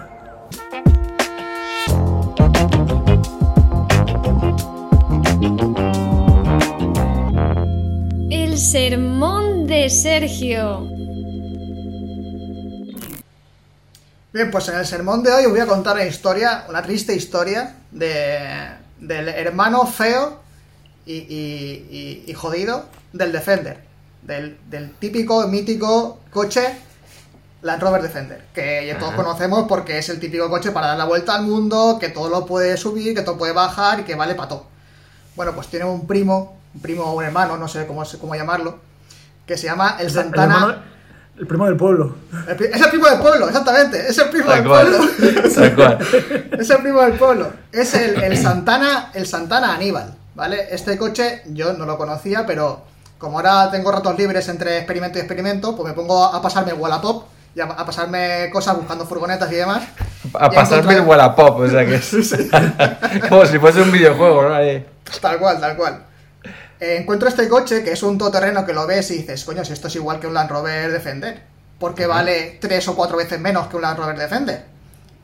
El sermón de Sergio. Bien, pues en el sermón de hoy os voy a contar una historia, una triste historia de, del hermano feo y, y- y- y jodido del Defender, del, del típico mítico coche Land Rover Defender, que ya todos Ajá. conocemos porque es el típico coche para dar la vuelta al mundo, que todo lo puede subir, que todo puede bajar y que vale para todo. Bueno, pues tiene un primo, un primo o un hermano, no sé cómo, cómo llamarlo, que se llama el El, Santana... hermano- el primo del pueblo. El Es el primo del pueblo, exactamente. Es el primo Tal del cual. pueblo. Tal cual. Es el primo del pueblo. Es el, el Santana, el Santana Aníbal, ¿vale? Este coche yo no lo conocía, pero como ahora tengo ratos libres entre experimento y experimento, pues me pongo a pasarme Wallapop y a, a pasarme cosas buscando furgonetas y demás. A Y pasarme el Wallapop, o sea que es. Como si fuese un videojuego, ¿no? Ahí. Tal cual, tal cual. Eh, encuentro este coche que es un todoterreno que lo ves y dices, coño, si esto es igual que un Land Rover Defender. Porque vale tres o cuatro veces menos que un Land Rover Defender.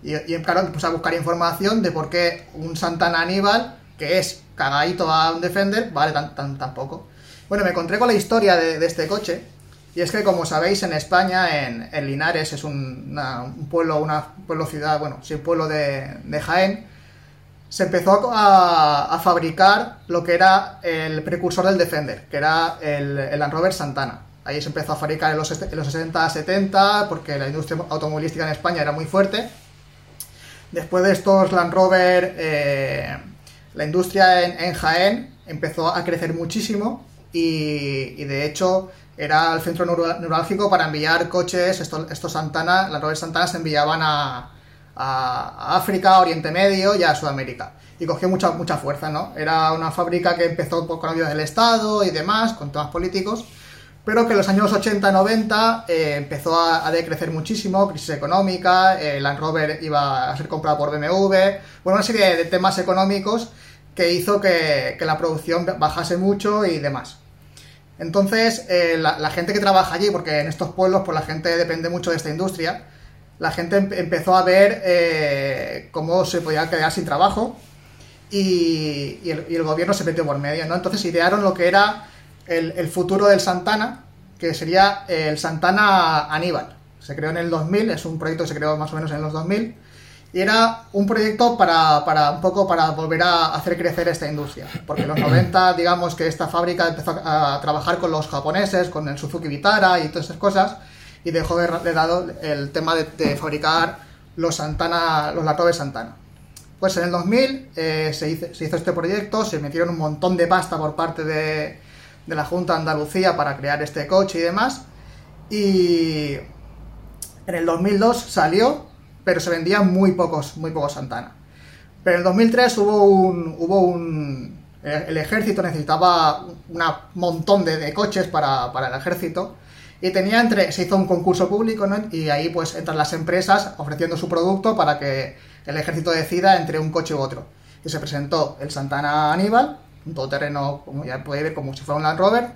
Y, y claro, me puse a buscar información de por qué un Santana Aníbal, que es cagadito a un Defender, vale tan, tan, tan poco. Bueno, me encontré con la historia de, de este coche. Y es que, como sabéis, en España, en, en Linares, es un, una- un pueblo, una pueblo ciudad, bueno, sí, pueblo de, de Jaén, se empezó a, fabricar lo que era el precursor del Defender, que era el, Land Rover Santana. Ahí se empezó a fabricar en los, est- en los 60-70, porque la industria automovilística en España era muy fuerte. Después de estos Land Rover, eh, la industria en, Jaén empezó a crecer muchísimo y, de hecho era el centro neurálgico para enviar coches, estos, estos Santana, Land Rover Santana se enviaban a, a- a África, Oriente Medio y a Sudamérica. Y cogió mucha, mucha fuerza, ¿no? Era una fábrica que empezó con ayuda del Estado y demás, con temas políticos, pero que en los años 80-90 eh, empezó a, a decrecer muchísimo, crisis económica, eh, Land Rover iba a ser comprado por BMW, bueno, una serie de temas económicos que hizo que, que la producción bajase mucho y demás. Entonces, eh, la, la gente que trabaja allí, porque en estos pueblos, pues la gente depende mucho de esta industria, la gente em- empezó a ver eh, cómo se podía quedar sin trabajo y, y el, y el gobierno se metió por medio, ¿no? Entonces idearon lo que era el, el futuro del Santana, que sería el Santana Aníbal. Se creó en el 2000, es un proyecto que se creó más o menos en los 2000, y era un proyecto para, para un poco para volver a hacer crecer esta industria. Porque en los 90, digamos que esta fábrica empezó a, a trabajar con los japoneses, con el Suzuki Vitara y todas esas cosas, y dejó de, de lado el tema de, fabricar los Santana, los Rover Santana. Pues en el 2000 eh, se, hizo, este proyecto, se metieron un montón de pasta por parte de, de la Junta de Andalucía para crear este coche y demás. Y en el 2002 salió, pero se vendían muy pocos, muy pocos Santana. Pero en el 2003 hubo un, hubo un el ejército necesitaba un montón de, de coches para, para, el ejército y tenía entre se hizo un concurso público ¿no? y ahí pues entran las empresas ofreciendo su producto para que el ejército decida entre un coche u otro y se presentó el Santana Aníbal un todoterreno como ya puede ver como si fuera un Land Rover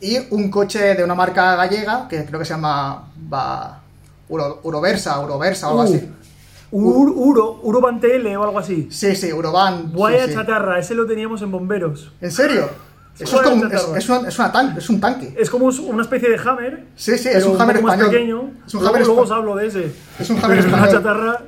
y un coche de una marca gallega que creo que se llama va, Uro, Uroversa Uroversa o algo Uh. así Ur, Uro, Uroban TL o algo así. sí sí Urovan Vaya sí, sí. chatarra, ese lo teníamos en bomberos. ¿En serio? Eso es, como, es, chatarra. es una, es, una tan- es un tanque. Es como una especie de Hammer. Sí, sí, es un Hammer poco más pequeño. Es un luego, Hammer luego os hablo de ese. Es un Hammer Pero una español. chatarra.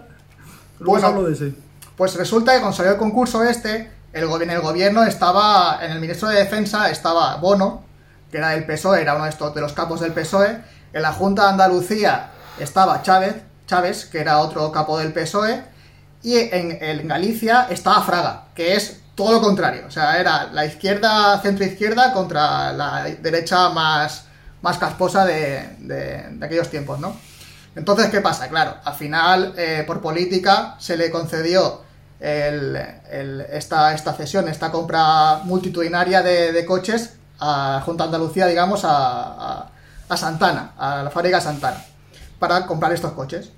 Luego os hablo de ese. Pues resulta que cuando salió el concurso este, el, en el gobierno estaba, en el ministro de Defensa estaba Bono, que era del PSOE, era uno de, estos, de los capos del PSOE. En la Junta de Andalucía estaba Chávez, Chávez, que era otro capo del PSOE. Y en, en Galicia estaba Fraga, que es todo lo contrario. O sea, era la izquierda, centro-izquierda contra la derecha más, más casposa de, de- aquellos tiempos, ¿no? Entonces, ¿qué pasa? Claro, al final, eh, por política, se le concedió el- esta, esta cesión, esta compra multitudinaria de, de coches a Junta Andalucía, digamos, a, a- a Santana, a la fábrica Santana, para comprar estos coches.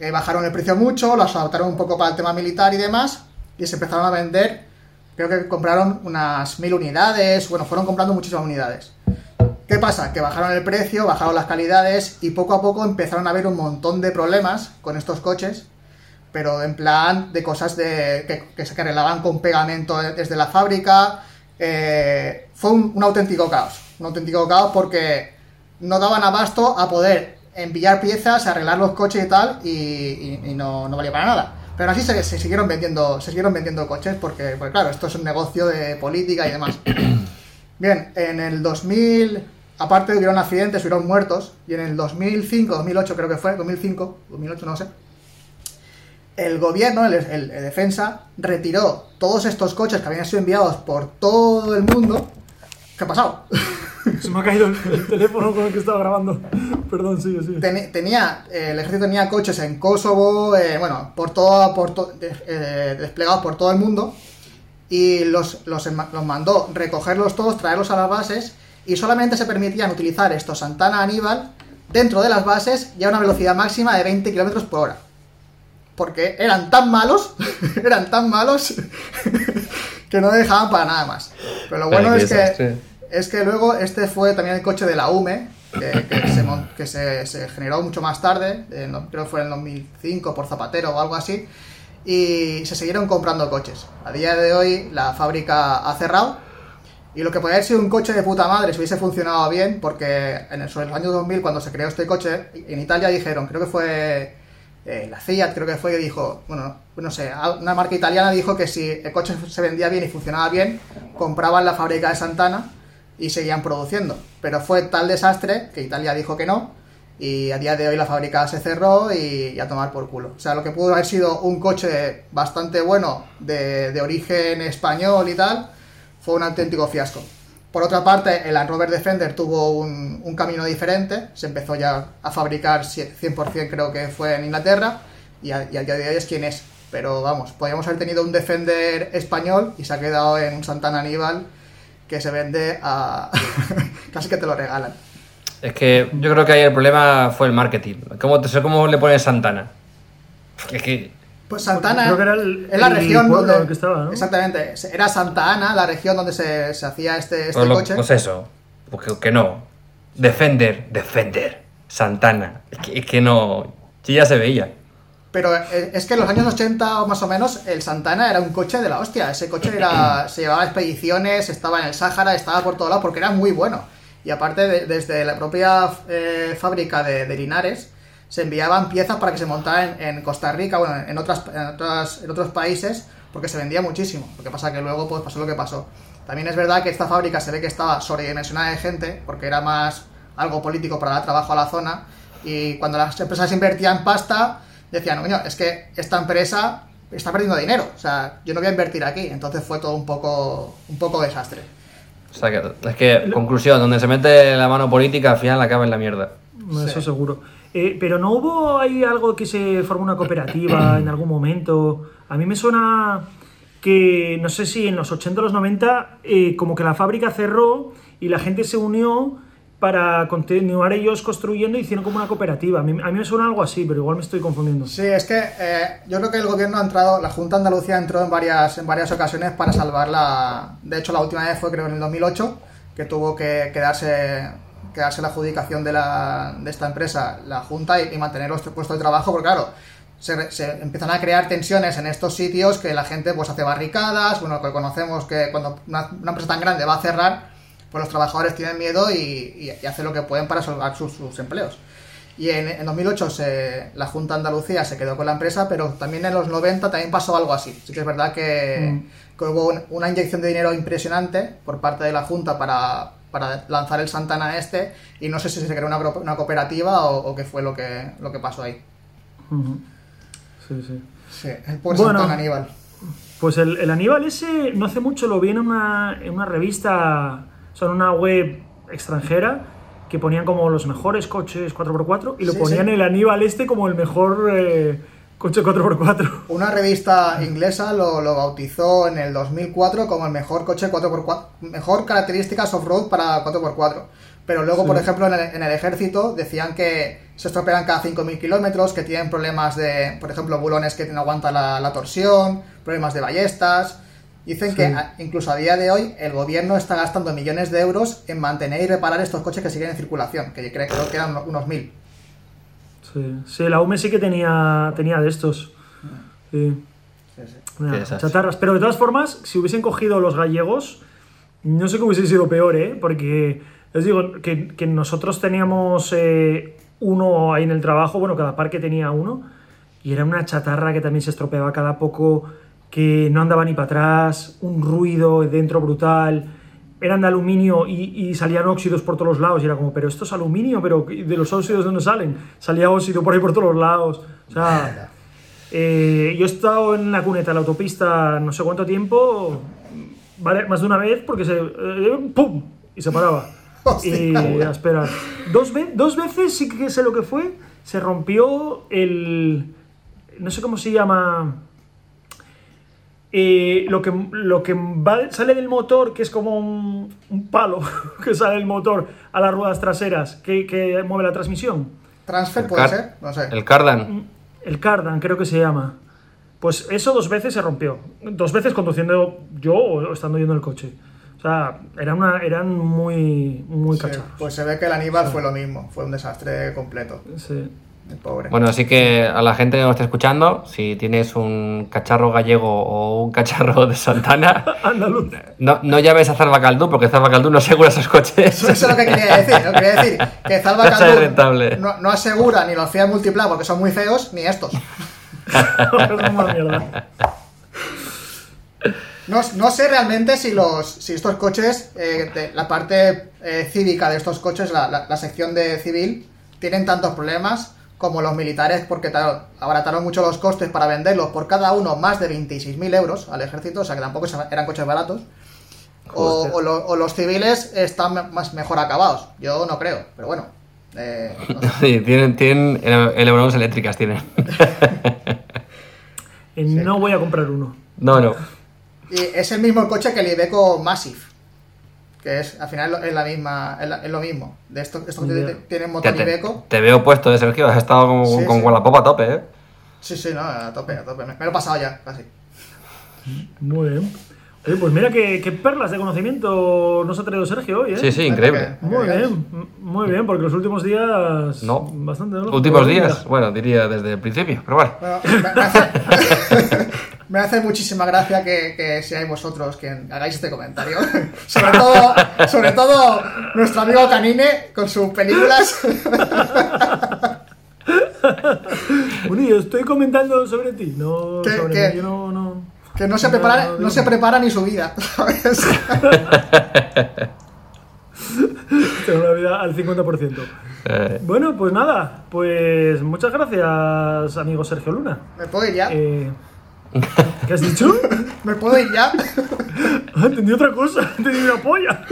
Eh, bajaron el precio mucho, los adaptaron un poco para el tema militar y demás, y se empezaron a vender, creo que compraron unas mil unidades, bueno, fueron comprando muchísimas unidades. ¿Qué pasa? Que bajaron el precio, bajaron las calidades y poco a poco empezaron a haber un montón de problemas con estos coches, pero en plan de cosas de, que, se arreglaban con pegamento desde la fábrica. eh, fue un, auténtico caos, un auténtico caos porque no daban abasto a poder enviar piezas, arreglar los coches y tal, y, no valía para nada. Pero así se, se siguieron vendiendo, se siguieron vendiendo coches porque, porque, claro, esto es un negocio de política y demás. Bien, en el 2000, aparte hubieron accidentes, hubieron muertos, y en el 2005, 2008 creo que fue, 2005, 2008 no sé, el gobierno, el, el- el defensa, retiró todos estos coches que habían sido enviados por todo el mundo. ¿Qué ha pasado? Se me ha caído el, el teléfono con el que estaba grabando. Perdón, sigue, sigue. Ten- tenía, eh, el ejército tenía coches en Kosovo, eh, bueno, por todo, por to- eh, desplegados por todo el mundo, y los, los, los mandó recogerlos todos, traerlos a las bases, y solamente se permitían utilizar estos Santana Aníbal dentro de las bases y a una velocidad máxima de 20 km por hora. Porque eran tan malos, eran tan malos, que no dejaban para nada más. Pero lo bueno es que es que luego este fue también el coche de la UME, que, que se, que se, se generó mucho más tarde, en creo que fue en el 2005 por Zapatero o algo así, y se siguieron comprando coches. A día de hoy la fábrica ha cerrado, y lo que podría haber sido un coche de puta madre si hubiese funcionado bien, porque en el, sobre los años 2000 cuando se creó este coche, en Italia dijeron, creo que fue eh, la Fiat, creo que fue, que dijo, bueno, no sé, una marca italiana dijo que si el coche se vendía bien y funcionaba bien, compraban la fábrica de Santana y seguían produciendo. Pero fue tal desastre que Italia dijo que no y a día de hoy la fábrica se cerró y, a tomar por culo. O sea, lo que pudo haber sido un coche bastante bueno de, de origen español y tal, fue un auténtico fiasco. Por otra parte, el Land Rover Defender tuvo un, camino diferente, se empezó ya a fabricar 100% creo que fue en Inglaterra y a, y a día de hoy es quien es. Pero vamos, podríamos haber tenido un Defender español y se ha quedado en un Santana Aníbal que se vende a... casi que te lo regalan. Es que yo creo que ahí el problema fue el marketing. ¿Cómo, cómo le pones Santana? Es que Pues Santana Creo que era el- es la el región pueblo donde en el que estaba, ¿no? exactamente era Santa Ana la región donde se, se hacía este, este Pues, lo- coche pues eso. Pues que, no. Defender, Defender. Santana. Es que, es que no. Sí, ya se veía. Pero eh, es que en los años 80 o más o menos, el Santana era un coche de la hostia. Ese coche era, se llevaba a expediciones, estaba en el Sáhara, estaba por todo lado porque era muy bueno. Y aparte, de- desde la propia eh, fábrica de, de Linares, se enviaban piezas para que se montaran en, en Costa Rica, bueno, en, otras, en, otras, en otros países, porque se vendía muchísimo. Lo que pasa que luego pues, pasó lo que pasó. También es verdad que esta fábrica se ve que estaba sobredimensionada de gente, porque era más algo político para dar trabajo a la zona. Y cuando las empresas invertían pasta, decían, coño, es que esta empresa está perdiendo dinero. O sea, yo no voy a invertir aquí. Entonces fue todo un poco, un poco desastre. O sea, que, es que, conclusión, donde se mete la mano política, al final acaba en la mierda. Eso seguro. Eh, pero no hubo ahí algo que se formó una cooperativa en algún momento. A mí me suena que, no sé si en los 80 o los 90, eh, como que la fábrica cerró y la gente se unió para continuar ellos construyendo y hicieron como una cooperativa. A mí, a mí me suena algo así, pero igual me estoy confundiendo. Sí, es que eh, yo creo que el gobierno ha entrado, la Junta de Andalucía entró en varias, en varias ocasiones para salvarla. De hecho, la última vez fue creo en el 2008, que tuvo que quedarse, quedarse la adjudicación de, la, de esta empresa, la Junta, y, y mantener los puestos de trabajo, porque claro, se, empiezan a crear tensiones en estos sitios que la gente pues hace barricadas, bueno, que conocemos que cuando una, una empresa tan grande va a cerrar, pues los trabajadores tienen miedo y, y- y hacen lo que pueden para salvar sus, sus empleos. Y en, en 2008 se, la Junta de Andalucía se quedó con la empresa, pero también en los 90 también pasó algo así. Sí que es verdad que, que hubo un- una inyección de dinero impresionante por parte de la Junta para, para lanzar el Santana este y no sé si se creó una, cooperativa o, o qué fue lo que, lo que pasó ahí. Sí, sí. Sí, el pobre Bueno. Santana Aníbal. Pues el, el Aníbal ese, no hace mucho lo vi en una, en una revista, o sea, en una web extranjera, que ponían como los mejores coches 4x4 y lo Sí, ponían sí. el Aníbal este como el mejor eh, coche 4x4. Una revista inglesa lo, lo bautizó en el 2004 como el mejor coche 4x4, mejor características off-road para 4x4. Pero luego, por ejemplo, en el, en el ejército decían que se estropean cada 5.000 kilómetros, que tienen problemas de, por ejemplo, bulones que no aguantan la, la torsión, problemas de ballestas. Dicen que incluso a día de hoy el gobierno está gastando millones de euros en mantener y reparar estos coches que siguen en circulación, que creo, creo que eran unos mil. Sí, sí, la UME sí que tenía, tenía de estos. Sí. Desastre. chatarras. Pero de todas formas, si hubiesen cogido los gallegos, no sé qué hubiese sido peor, ¿eh? Porque les digo que, que nosotros teníamos eh, uno ahí en el trabajo, bueno, cada parque tenía uno, y era una chatarra que también se estropeaba cada poco, que no andaba ni para atrás, un ruido dentro brutal. Eran de aluminio y, y salían óxidos por todos los lados. Y era como, pero esto es aluminio, pero ¿de los óxidos de dónde salen? Salía óxido por ahí por todos los lados. O sea, eh, yo he estado en la cuneta, en la autopista, no sé cuánto tiempo, vale, más de una vez, porque se. eh, ¡Pum! Y se paraba. y a esperar. Dos, ve- dos veces sí que sé lo que fue. Se rompió el. No sé cómo se llama. Eh, lo que, lo que va- sale del motor, que es como un, un palo que sale del motor a las ruedas traseras, que, que mueve la transmisión. ¿Transfer El puede car- ser? No sé. El Cardan. El Cardan, creo que se llama. Pues eso dos veces se rompió. Dos veces conduciendo yo o estando yo en el coche. O sea, eran, una, eran muy, muy Sí, cacharros. pues se ve que el Aníbal fue lo mismo, fue un desastre completo. Sí. El pobre. Bueno, así que a la gente que nos esté escuchando, si tienes un cacharro gallego o un cacharro de Santana, Andaluz. no, no llames a Zalbacaldú porque Zalbacaldú no asegura esos coches. Eso es lo que quería decir. ¿no? Quería decir que Zalba No rentable. Caldún no, no asegura ni los Fiat Multipla porque son muy feos, ni estos. es una mierda. No, no sé realmente si los si estos coches, eh, de- la parte eh, cívica de estos coches, la, la- la sección de civil, tienen tantos problemas como los militares porque abarataron mucho los costes para venderlos por cada uno más de 26.000 euros al ejército, o sea que tampoco eran coches baratos. O, o lo- o los civiles están más mejor acabados. Yo no creo, pero bueno. eh, no sé. Sí, tienen, tienen elevadoras eléctricas, tienen. No voy a comprar uno. No, no. Y es el mismo coche que el Iveco Massive. Que es, al final es la misma, es, la- es lo mismo. De estos, estos que Ya. t- tienen Te, motor te- Iveco. te veo puesto, de Sergio. Has estado como, Sí, con sí. Wallapop a tope, ¿eh? Sí, sí, no, a tope, a tope. Me, me lo he pasado ya, casi. Muy bien. Oye, pues mira qué, qué perlas de conocimiento nos ha traído Sergio hoy, ¿eh? Sí, sí, increíble. Muy bien, muy bien, porque los últimos días. No. Bastante, ¿no? Últimos Pero días, bueno, diría desde el principio, pero bueno. Bueno, me, me hace, me hace muchísima gracia que, que seáis vosotros quien hagáis este comentario. sobre todo, sobre todo nuestro amigo Canine con sus películas. Bueno, yo estoy comentando sobre ti, no ¿Qué- sobre qué? mí. Yo no, no. Que no se No, prepara, no, se prepara ni su vida. ¿sabes? Tengo una vida al 50%. Eh, Bueno, pues nada, pues muchas gracias, amigo Sergio Luna. ¿Me puedo ir ya? Eh, ¿Qué has dicho? ¿Me puedo ir ya? Ah, entendí otra cosa, entendí una polla.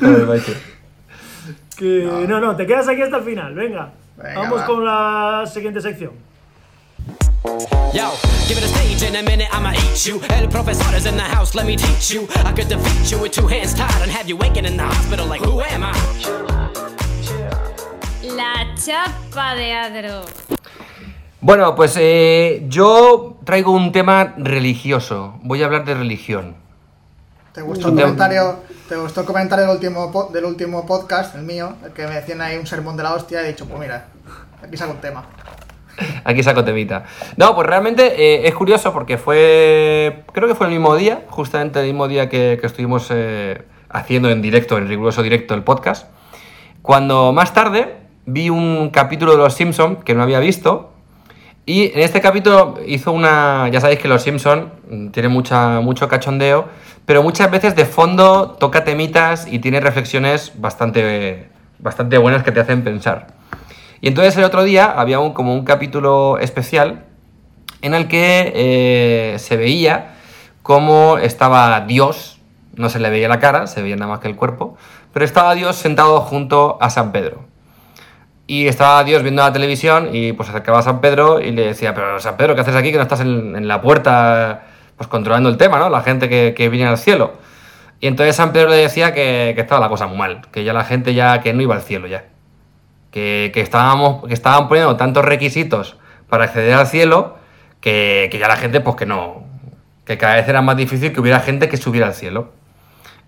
joder, macho. Que no, no, te quedas aquí hasta el final, venga. Venga, Vamos va. con la siguiente sección. Yo, give it a stage in a minute, I'ma eat you. El professor is in the house, let me teach you. I could defeat you with two hands tied and have you waking in the hospital like, who am I? La chapa de Adro. Bueno, pues eh, yo traigo un tema religioso. Voy a hablar de religión. ¿Te gustó el comentario, te gustó el comentario del último, del último podcast, el mío, el que me decían ahí un sermón de la hostia? Y he dicho, pues mira, aquí saco un tema. Aquí saco temita. No, pues realmente eh, es curioso porque fue. Creo que fue el mismo día, justamente el mismo día que, que estuvimos eh, haciendo en directo, en riguroso directo, el podcast. Cuando más tarde vi un capítulo de Los Simpson que no había visto. Y en este capítulo hizo una. Ya sabéis que Los Simpson tiene mucha, mucho cachondeo, pero muchas veces de fondo toca temitas y tiene reflexiones bastante, bastante buenas que te hacen pensar. Y entonces el otro día había un, como un capítulo especial en el que eh, se veía cómo estaba Dios, no se le veía la cara, se veía nada más que el cuerpo, pero estaba Dios sentado junto a San Pedro. Y estaba Dios viendo la televisión y pues acercaba a San Pedro y le decía, pero San Pedro, ¿qué haces aquí que no estás en, en la puerta pues controlando el tema, ¿no? La gente que, que viene al cielo. Y entonces San Pedro le decía que, que estaba la cosa muy mal, que ya la gente ya, que no iba al cielo ya que, que estábamos, que estaban poniendo tantos requisitos para acceder al cielo que, que ya la gente, pues que no, que cada vez era más difícil que hubiera gente que subiera al cielo.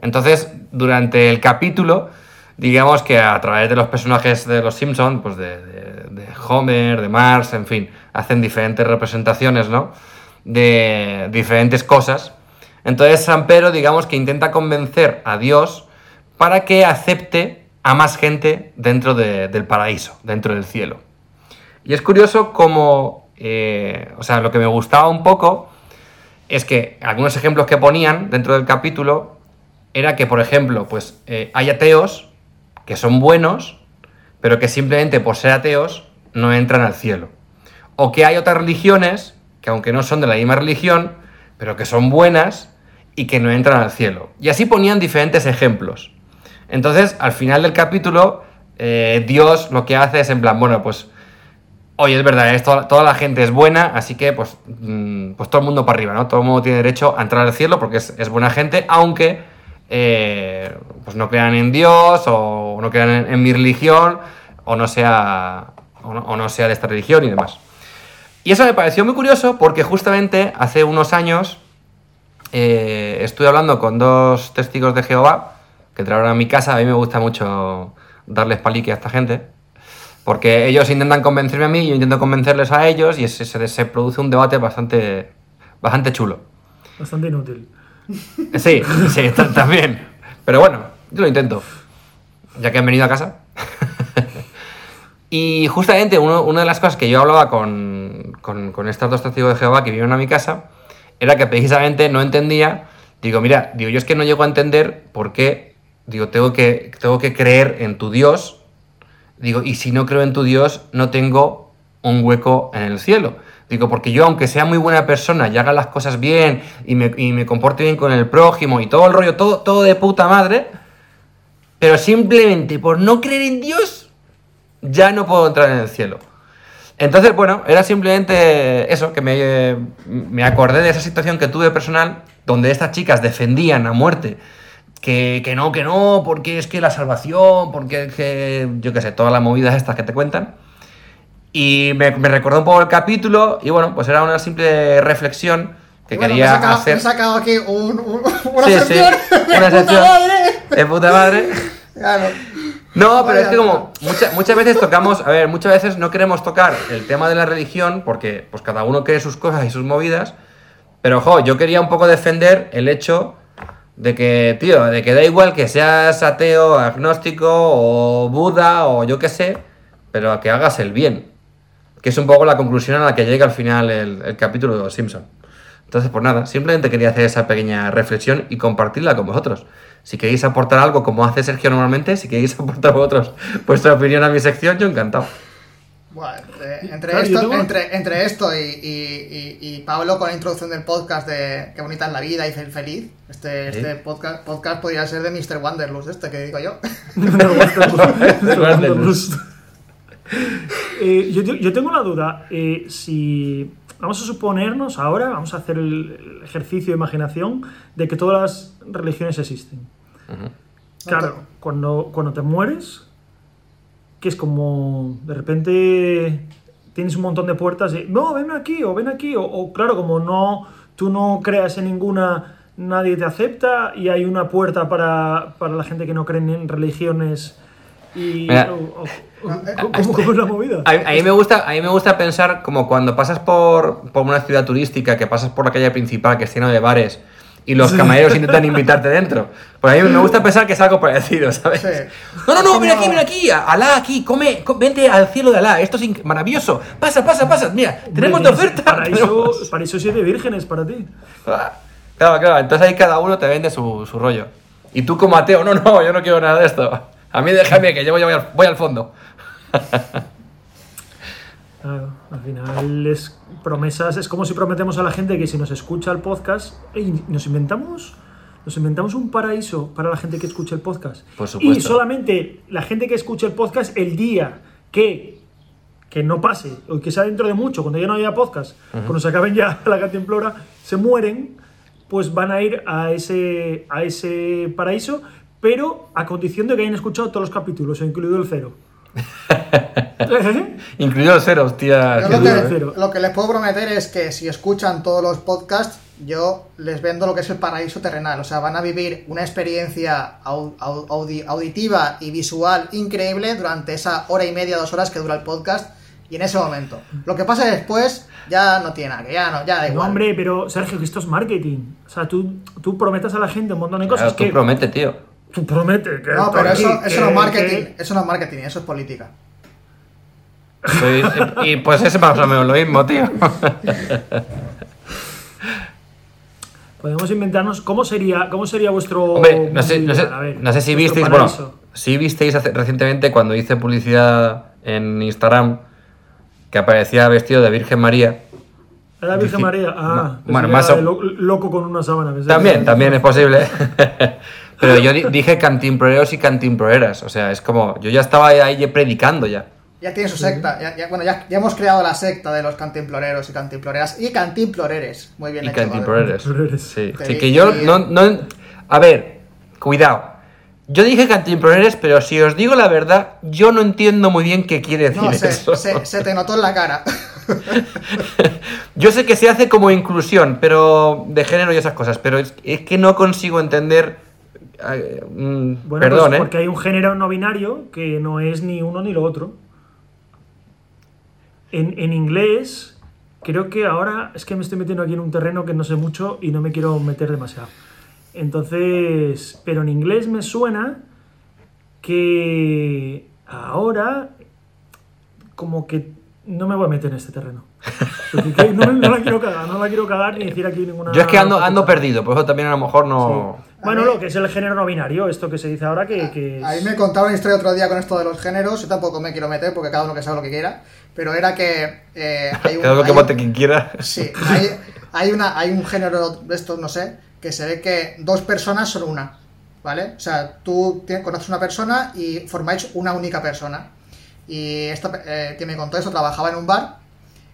Entonces, durante el capítulo, digamos que a través de los personajes de los Simpsons, pues de, de- Homer, de Marx, en fin, hacen diferentes representaciones, ¿no? De diferentes cosas. Entonces, San Pedro, digamos que intenta convencer a Dios para que acepte a más gente dentro de- del paraíso, dentro del cielo. Y es curioso como, eh, o sea, lo que me gustaba un poco es que algunos ejemplos que ponían dentro del capítulo era que, por ejemplo, pues eh, hay ateos que son buenos, pero que simplemente por ser ateos no entran al cielo. O que hay otras religiones que aunque no son de la misma religión, pero que son buenas y que no entran al cielo. Y así ponían diferentes ejemplos. Entonces, al final del capítulo, eh, Dios lo que hace es en plan, bueno, pues, oye, es verdad, esto, toda la gente es buena, así que, pues, mm, pues todo el mundo para arriba, ¿no? Todo el mundo tiene derecho a entrar al cielo porque es, es buena gente, aunque, eh, pues, no crean en Dios o no crean en, mi religión o no sea, o no, sea de esta religión y demás. Y eso me pareció muy curioso porque justamente hace unos años eh, estuve hablando con dos testigos de Jehová que entraron a mi casa. A mí me gusta mucho darles palique a esta gente. Porque ellos intentan convencerme a mí yo intento convencerles a ellos y se- se produce un debate bastante, bastante chulo. Bastante inútil. Sí, sí, ta- también. Pero bueno, yo lo intento. Ya que han venido a casa. y justamente una de las cosas que yo hablaba con, con, dos testigos de Jehová que vinieron a mi casa era que precisamente no entendía. Digo, mira, digo, yo es que no llego a entender por qué. Digo, tengo que, tengo que creer en tu Dios. Digo, y si no creo en tu Dios, no tengo un hueco en el cielo. Digo, porque yo, aunque sea muy buena persona y haga las cosas bien y me, y me comporte bien con el prójimo y todo el rollo, todo, todo de puta madre, pero simplemente por no creer en Dios, ya no puedo entrar en el cielo. Entonces, bueno, era simplemente eso, que me, me acordé de esa situación que tuve personal, donde estas chicas defendían a muerte que, que no, que no, porque es que la salvación, porque es que, yo qué sé, todas las movidas estas que te cuentan. Y me, me recordó un poco el capítulo y bueno, pues era una simple reflexión que bueno, quería me he sacado, hacer... me sacado aquí un, un- una Sí, sí, sección de una puta madre. De puta madre. Claro. No, pero es que como mucha- muchas veces tocamos, a ver, muchas veces no queremos tocar el tema de la religión porque pues cada uno cree sus cosas y sus movidas, pero ojo, yo quería un poco defender el hecho de que, tío, de que da igual que seas ateo, agnóstico o Buda o yo qué sé, pero que hagas el bien, que es un poco la conclusión a la que llega al final el, el capítulo de Los Simpson. Entonces, pues nada, simplemente quería hacer esa pequeña reflexión y compartirla con vosotros. Si queréis aportar algo como hace Sergio normalmente, si queréis aportar vosotros vuestra opinión a mi sección, yo encantado. Bueno, entre, entre Claro, yo esto, tengo- entre, entre esto y, y- y- y Pablo con la introducción del podcast de Qué bonita es la vida y ser feliz, este, Sí. este podcast, podcast podría ser de Mr. Wanderlust, este que digo yo. Wanderlust. Eh, yo, te- yo tengo la duda. eh, si vamos a suponernos ahora, vamos a hacer el, el ejercicio de imaginación de que todas las religiones existen. Claro, cuando, cuando te mueres, que es como de repente tienes un montón de puertas de no, ven aquí o ven aquí, o, o, claro, como no tú no creas en ninguna, nadie te acepta y hay una puerta para, para la gente que no cree en religiones y Mira. o- o- o- ¿cómo, cómo es la movida? A, a mí me gusta, a mí me gusta pensar como cuando pasas por, por una ciudad turística, que pasas por la calle principal, que es lleno de bares, y los camareros intentan invitarte dentro. Pues a mí me gusta pensar que es algo parecido, ¿sabes? Sí. No, no, no, Como- aquí, ven aquí, Alá, aquí, come, co- vente al cielo de Alá, esto es maravilloso. Pasa, pasa, pasa, mira, tenemos de oferta. Paraíso, tenemos- paraíso siete vírgenes para ti. Ah, Claro, claro, entonces ahí cada uno te vende su, su rollo. Y tú como ateo, no, no, yo no quiero nada de esto. A mí déjame que yo voy, al, voy al fondo. Claro, al final es promesas, es como si prometemos a la gente que si nos escucha el podcast, ey, nos inventamos, nos inventamos un paraíso para la gente que escucha el podcast. Por supuesto. Y solamente la gente que escuche el podcast el día que que no pase, o que sea dentro de mucho, cuando ya no haya podcast, cuando se acaben ya la cantimplora, se mueren, pues van a ir a ese, a ese paraíso, pero a condición de que hayan escuchado todos los capítulos, incluido el cero. Incluido el cero, hostia. Yo lo, que, ¿eh? Cero. lo que les puedo prometer es que si escuchan todos los podcasts, yo les vendo lo que es el paraíso terrenal. O sea, van a vivir una experiencia au- au- audi- auditiva y visual increíble durante esa hora y media, dos horas que dura el podcast. Y en ese momento. Lo que pasa después ya no tiene nada, que ya no, ya da No, hombre, pero Sergio, que esto es marketing. O sea, tú, tú prometes a la gente un montón de cosas tú que. promete, tío. Tú prometes. Que No, pero aquí, eso, eso que- no es marketing, que- eso no es marketing, eso es política. Y pues es más o menos lo mismo, tío. Podemos inventarnos cómo sería, cómo sería vuestro. Hombre, no sé, no sé, A ver, no sé si visteis, paraíso. bueno, si visteis hace- recientemente cuando hice publicidad en Instagram que aparecía vestido de Virgen María. Era Virgen Dici- María. Ah, bueno, más o- lo- loco con una sábana. También, también es posible. Pero yo di- dije cantimploreros y cantimploreras. O sea, es como, yo ya estaba ahí predicando ya. Ya tiene su secta. Ya, ya- bueno, ya, ya hemos creado la secta de los cantimploreros y cantimploreras. Y cantimploreres. Muy bien Y hecho, cantimploreres. Cantimploreres. Sí. Así que yo no, no. A ver, cuidado. Yo dije cantimploreres, pero si os digo la verdad, yo no entiendo muy bien qué quiere decir No, se, eso. se- se te notó en la cara. Yo sé que se hace como inclusión, pero de género y esas cosas, pero es, es que no consigo entender. Mm, Bueno, perdón, pues ¿eh? porque hay un género no binario que no es ni uno ni lo otro. En, en inglés, creo que ahora es que me estoy metiendo aquí en un terreno que no sé mucho y no me quiero meter demasiado. Entonces, pero en inglés me suena que ahora como que no me voy a meter en este terreno. Porque no, no la quiero cagar, no la quiero cagar ni decir aquí ninguna... Yo es que ando, ando perdido, por eso también a lo mejor no. Bueno, lo que es el género no binario, esto que se dice ahora que, que es- A mí me contaron una historia otro día con esto de los géneros. Yo tampoco me quiero meter porque cada uno que sabe lo que quiera. Pero era que eh, hay un. Cada uno que vote quien quiera. Sí, hay, hay, una, hay un género de estos, no sé, que se ve que dos personas son una, ¿vale? O sea, tú tienes- conoces una persona y formáis una única persona. Y esta eh, que me contó eso trabajaba en un bar.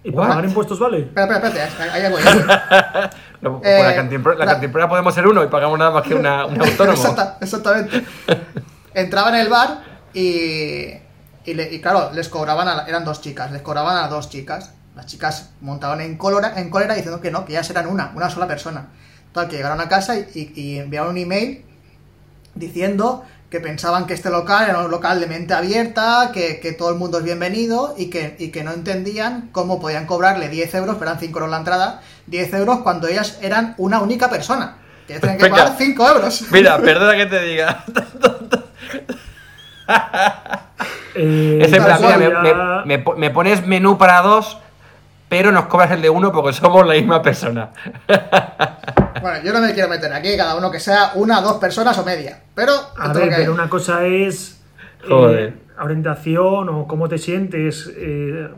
¿Y para pagar impuestos vale? Espera, espera, espérate, ahí voy. ahí. No, Eh, con la cantimplora, la cantimplora podemos ser uno y pagamos nada más que una, un autónomo. Exacta- exactamente. Entraba en el bar y, y, le- y claro, les cobraban, a, eran dos chicas, les cobraban a dos chicas, Las chicas montaron en cólera, en cólera diciendo que no, que ellas eran una, una sola persona. Total, que llegaron a casa y, y- y enviaron un email diciendo que pensaban que este local era un local de mente abierta, que, que todo el mundo es bienvenido y que, y que no entendían cómo podían cobrarle 10 euros, pero eran 5 euros la entrada, 10 euros cuando ellas eran una única persona. Que tenían que pagar 5 euros. Mira, perdona que te diga. Eh, Es en plan, mira, me, me pones menú para dos, pero nos cobras el de uno porque somos la misma persona. Bueno, yo no me quiero meter aquí, cada uno que sea una, dos personas o media. Pero, A ver, pero una cosa es eh, Joder. orientación o cómo te sientes eh,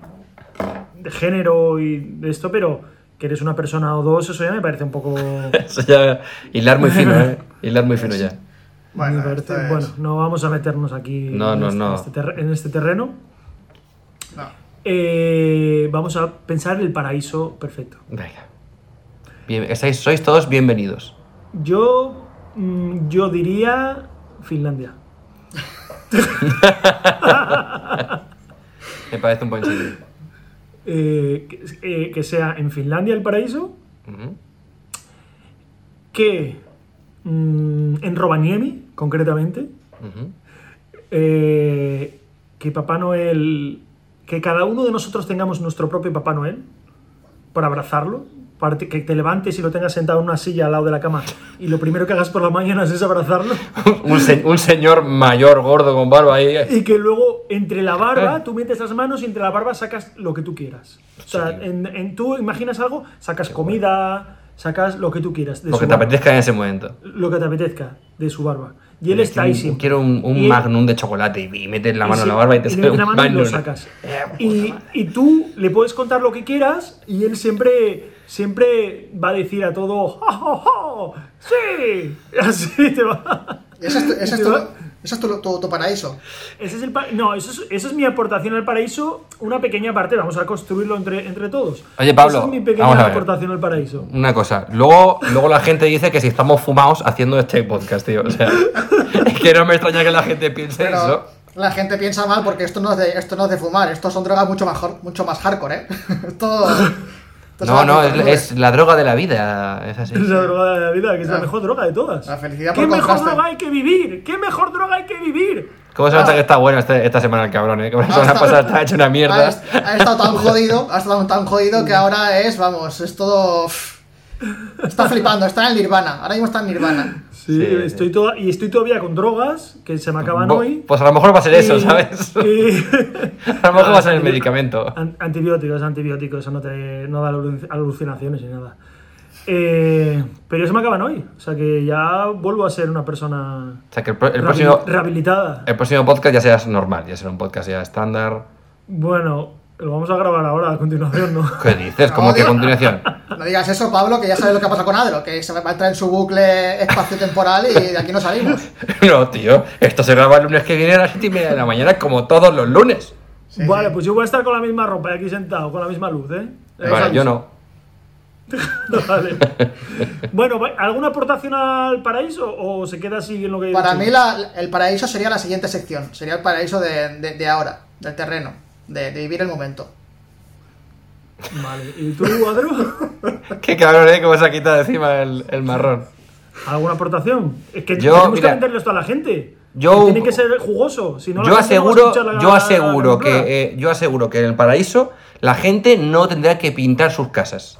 de género y de esto, pero que eres una persona o dos, eso ya me parece un poco... Eso ya. Hilar muy fino, ¿eh? Hilar muy fino ya. Bueno, me parece- esto es- bueno, no vamos a meternos aquí No, en, no, este, no. en este terre- en este terreno. no. Eh, vamos a pensar el paraíso perfecto. Venga. Bien, estáis, sois todos bienvenidos. Yo, mm, yo diría Finlandia. Me parece un buen sitio. Eh, que, eh, que sea en Finlandia el paraíso, que mm, en Rovaniemi, concretamente, eh, que Papá Noel, que cada uno de nosotros tengamos nuestro propio Papá Noel, para abrazarlo, para te- que te levantes y lo tengas sentado en una silla al lado de la cama y lo primero que hagas por la mañana es abrazarlo un, se- un señor mayor, gordo, con barba ahí. y que luego entre la barba tú metes las manos y entre la barba sacas lo que tú quieras. O sea, Sí. en, en- tú imaginas algo, sacas comida, sacas lo que tú quieras. De Lo que te barba. apetezca en ese momento. Lo que te apetezca de su barba. Y él está ahí Quiero un-. Quiero un, un Y él- magnum de chocolate y, y metes la mano en la barba y te sale le un la mano y lo sacas. Y, y tú le puedes contar lo que quieras y él siempre, siempre va a decir a todo, ¡Ja, ja, ja! ¡Sí! Así te va. Y Ese es, tu, ese es paraíso. Ese es el pa- no, eso es, esa es mi aportación al paraíso, una pequeña parte, vamos a construirlo entre, entre todos. Oye, Pablo, Esa es mi pequeña aportación al paraíso. Una cosa, luego, luego la gente dice que si estamos fumados haciendo este podcast, tío. O sea, es que no me extraña que la gente piense Pero eso. la gente piensa mal porque esto no es de, esto no es de fumar, esto son drogas mucho mejor, mucho más hardcore, ¿eh? esto No, no, es, la droga de la vida. Es así. Es la droga de la vida, que es la Ah. mejor droga de todas. La felicidad ¿Qué por mejor contraste. droga hay que vivir? ¿Qué mejor droga hay que vivir? ¿Cómo se nota que está bueno este- esta semana el cabrón, eh? Que la Ha semana pasada estaba hecho una mierda. ha estado tan jodido, ha estado tan jodido que ahora es, vamos, es todo. Está flipando, está en el Nirvana. Ahora mismo está en Nirvana. Sí, Sí, estoy toda- y estoy todavía con drogas que se me acaban Bo- hoy. Pues a lo mejor va a ser eso, ¿sabes? y- A lo mejor va a ser el medicamento. an- Antibióticos, antibióticos, eso no, te, no da alu- alucinaciones ni nada. Eh, pero eso me acaban hoy. O sea que ya vuelvo a ser una persona O sea, que el, pro- el rehabil- próximo, rehabilitada. el próximo podcast ya será normal, ya será un podcast ya estándar. Bueno, lo vamos a grabar ahora a continuación, ¿no? ¿Qué dices? ¿Cómo No, que a continuación? No digas eso, Pablo, que ya sabes lo que pasa con Adro, que se va a entrar en su bucle espacio-temporal y de aquí no salimos. No, tío, esto se graba el lunes que viene a las 7 y media de la mañana, como todos los lunes. Sí, vale, sí. pues yo voy a estar con la misma ropa y aquí sentado, con la misma luz, ¿eh? Eh, Vale, yo no. Vale. Bueno, ¿alguna aportación al paraíso o se queda así en lo que Para mí la- el paraíso sería la siguiente sección. Sería el paraíso de, de- de ahora, del terreno, de, de vivir el momento. Vale, ¿y tú, Adro? Qué cabrón, ¿eh? Cómo se ha quitado encima el, el marrón. ¿Alguna aportación? Es que Yo, tenemos mira, que venderle esto a la gente. yo- Que tiene que ser jugoso. Si no, Yo no aseguro, la- yo aseguro que eh, yo aseguro que en el paraíso la gente no tendrá que pintar sus casas.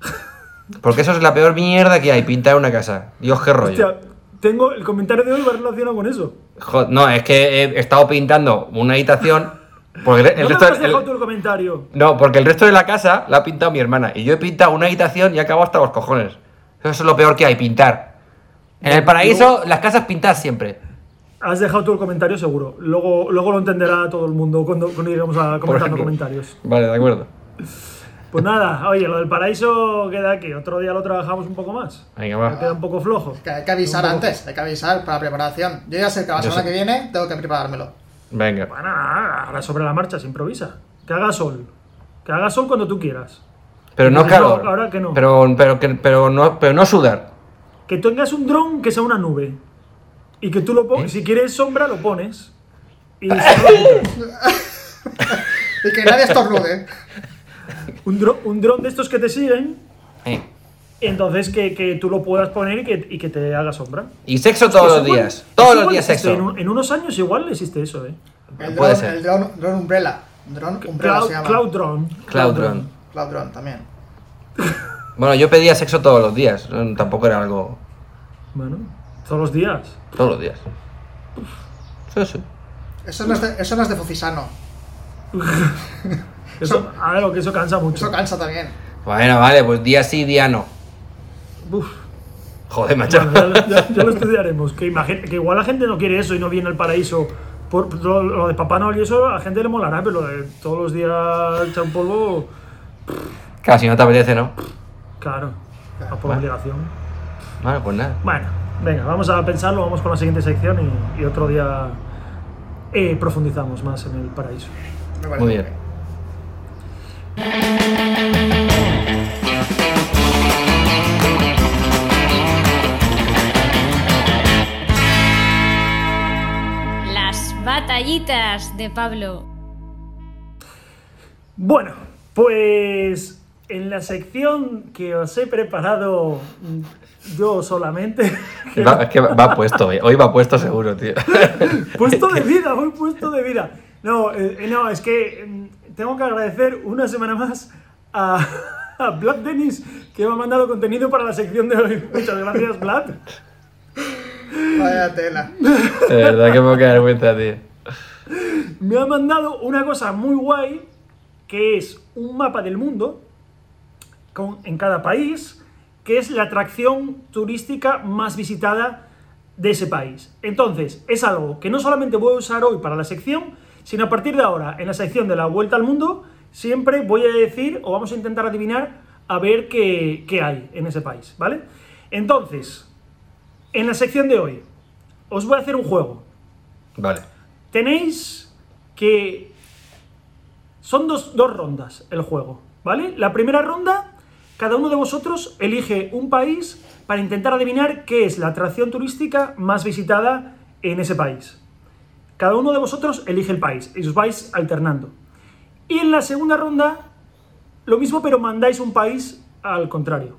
Porque eso es la peor mierda que hay, pintar una casa. Dios qué rollo. Hostia, tengo el comentario de hoy va relacionado con eso. No, es que he estado pintando una habitación. Porque el, el ¿Dónde resto me has el- dejado el comentario? No, porque el resto de la casa la ha pintado mi hermana. Y yo he pintado una habitación y he acabado hasta los cojones. Eso es lo peor que hay, pintar. En el paraíso, las casas pintadas siempre. Has dejado tú el comentario seguro. Luego, luego lo entenderá todo el mundo cuando, cuando lleguemos a comentando comentarios. Vale, de acuerdo. Pues nada, oye, lo del paraíso queda aquí. Otro día lo trabajamos un poco más. Venga, Me va. queda un poco flojo. Que hay que avisar poco- antes, hay que avisar para la preparación. Yo ya sé que la semana que viene tengo que preparármelo. Venga. Bueno, ahora sobre la marcha se improvisa. Que haga sol. Que haga sol cuando tú quieras. Pero no No, calor. ahora que no. Pero, pero, que- pero, no, pero no sudar. Que tengas un dron que sea una nube. Y que tú lo ¿Eh? pongas. Si quieres sombra, lo pones. Y. Y que nadie estornude. Un, dro- un dron de estos que te siguen, Eh. Entonces que, que tú lo puedas poner y que, y que te haga sombra. Y sexo todos los igual- días. Todos los días existe, sexo. En, un- en unos años igual existe eso, ¿eh? El Puede dron, ser. el dron, dron umbrella. Dron umbrella Cloud, se llama. Cloud Drone. Cloud Drone. Cloud drone también. Bueno, yo pedía sexo todos los días. Tampoco era algo. Bueno, todos los días. Todos los días. Sí, sí. Eso no es de, eso no es de Fofisano. Eso, a ver, lo que eso cansa mucho. Eso cansa también. Bueno, vale, pues día sí, día no. Uf. Joder, macho. Bueno, ya, ya- ya lo estudiaremos. Que, igual la gente no quiere eso y no viene al paraíso. Por, lo, lo de Papá Noel y eso a la gente le molará, pero lo de todos los días echar un polvo, Claro, si no te apetece, ¿no? claro, a por obligación. Bueno, pues nada. Bueno, venga, vamos a pensarlo, vamos con la siguiente sección y, y otro día eh, profundizamos más en el paraíso. Me parece Muy bien. Batallitas de Pablo. Bueno, pues en la sección que os he preparado yo solamente, que Va- es que va puesto, hoy. hoy va puesto seguro, tío. puesto de vida, voy puesto de vida. No, eh, no, es que mm, tengo que agradecer una semana más a, a Vlad Dennis que me ha mandado contenido para la sección de hoy. Muchas gracias, Vlad. Vaya tela. De verdad que me voy a vergüenza, tío. Me ha mandado una cosa muy guay que es un mapa del mundo con, en cada país, que es la atracción turística más visitada de ese país. Entonces, es algo que no solamente voy a usar hoy para la sección, sino a partir de ahora, en la sección de la vuelta al mundo, siempre voy a decir o vamos a intentar adivinar a ver qué, qué hay en ese país, ¿vale? Entonces, en la sección de hoy, os voy a hacer un juego. Vale. Tenéis que... Son dos, dos rondas el juego, ¿vale? La primera ronda, cada uno de vosotros elige un país para intentar adivinar qué es la atracción turística más visitada en ese país. Cada uno de vosotros elige el país y os vais alternando. Y en la segunda ronda, lo mismo, pero mandáis un país al contrario.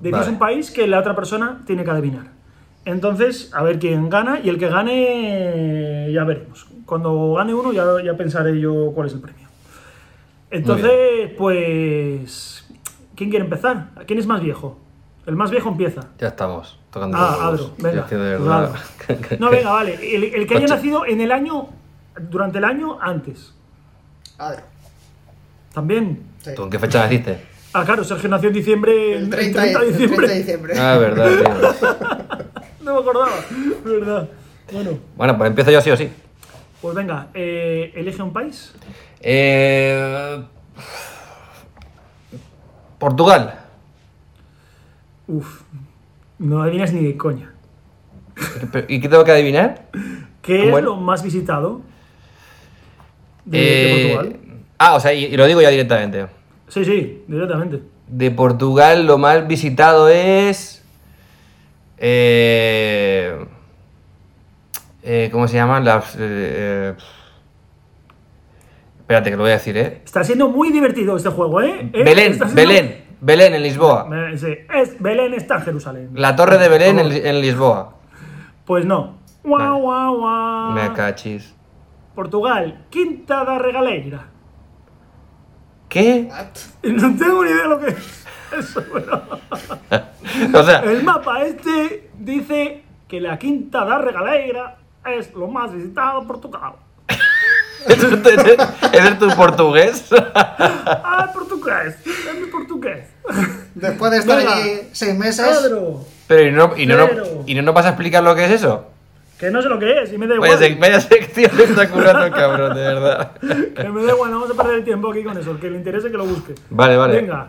Decís Vale. un país que la otra persona tiene que adivinar. Entonces, a ver quién gana y el que gane ya veremos. Cuando gane uno ya, ya pensaré yo cuál es el premio. Entonces, pues... ¿Quién quiere empezar? ¿Quién es más viejo? El más viejo empieza. Ya estamos. Tocando Ah, los Adro, venga. No, venga, vale. El, el que haya Ocho. nacido en el año... Durante el año antes. Adro. También. Sí. ¿Tú en qué fecha naciste? Ah, claro, Sergio nació en diciembre. El el 30, 30 de el 30 diciembre. de diciembre. Ah, verdad, tío. No me acordaba. Verdad. Bueno, Bueno, pues empiezo yo sí o sí. pues venga, eh, elige un país. Eh... Portugal. Uf, no adivinas ni de coña. ¿Y qué tengo que adivinar? ¿Qué es lo más visitado de, de Eh, Portugal? Ah, o sea, y, y lo digo ya directamente. Sí, sí, directamente. De Portugal lo más visitado es... Eh... eh, ¿Cómo se llaman las...? eh, eh, Espérate, que lo voy a decir, ¿eh? Está siendo muy divertido este juego, ¿eh? ¿Eh? Belén, siendo- Belén, Belén en Lisboa. Sí, es, Belén está en Jerusalén. La torre de Belén en, en Lisboa. Pues no. Guau, Vale. guau, guau. Me cachis. Portugal, Quinta da Regaleira. ¿Qué? No tengo ni idea de lo que es eso, pero... O sea, El mapa este dice que la Quinta da Regaleira es lo más visitado de Portugal. ¿ese es tu portugués? Ah, portugués, es mi portugués. Después de estar Venga. allí seis meses. Pedro, Pero ¿y no, y, no, no- Cero. ¿y no nos vas a explicar lo que es eso? que no sé lo que es y me da igual. Vaya, sec- vaya sección me está curando el cabrón, de verdad. Que me da igual, no vamos a perder el tiempo aquí con eso. El que le interese que lo busque. Vale, vale. Venga.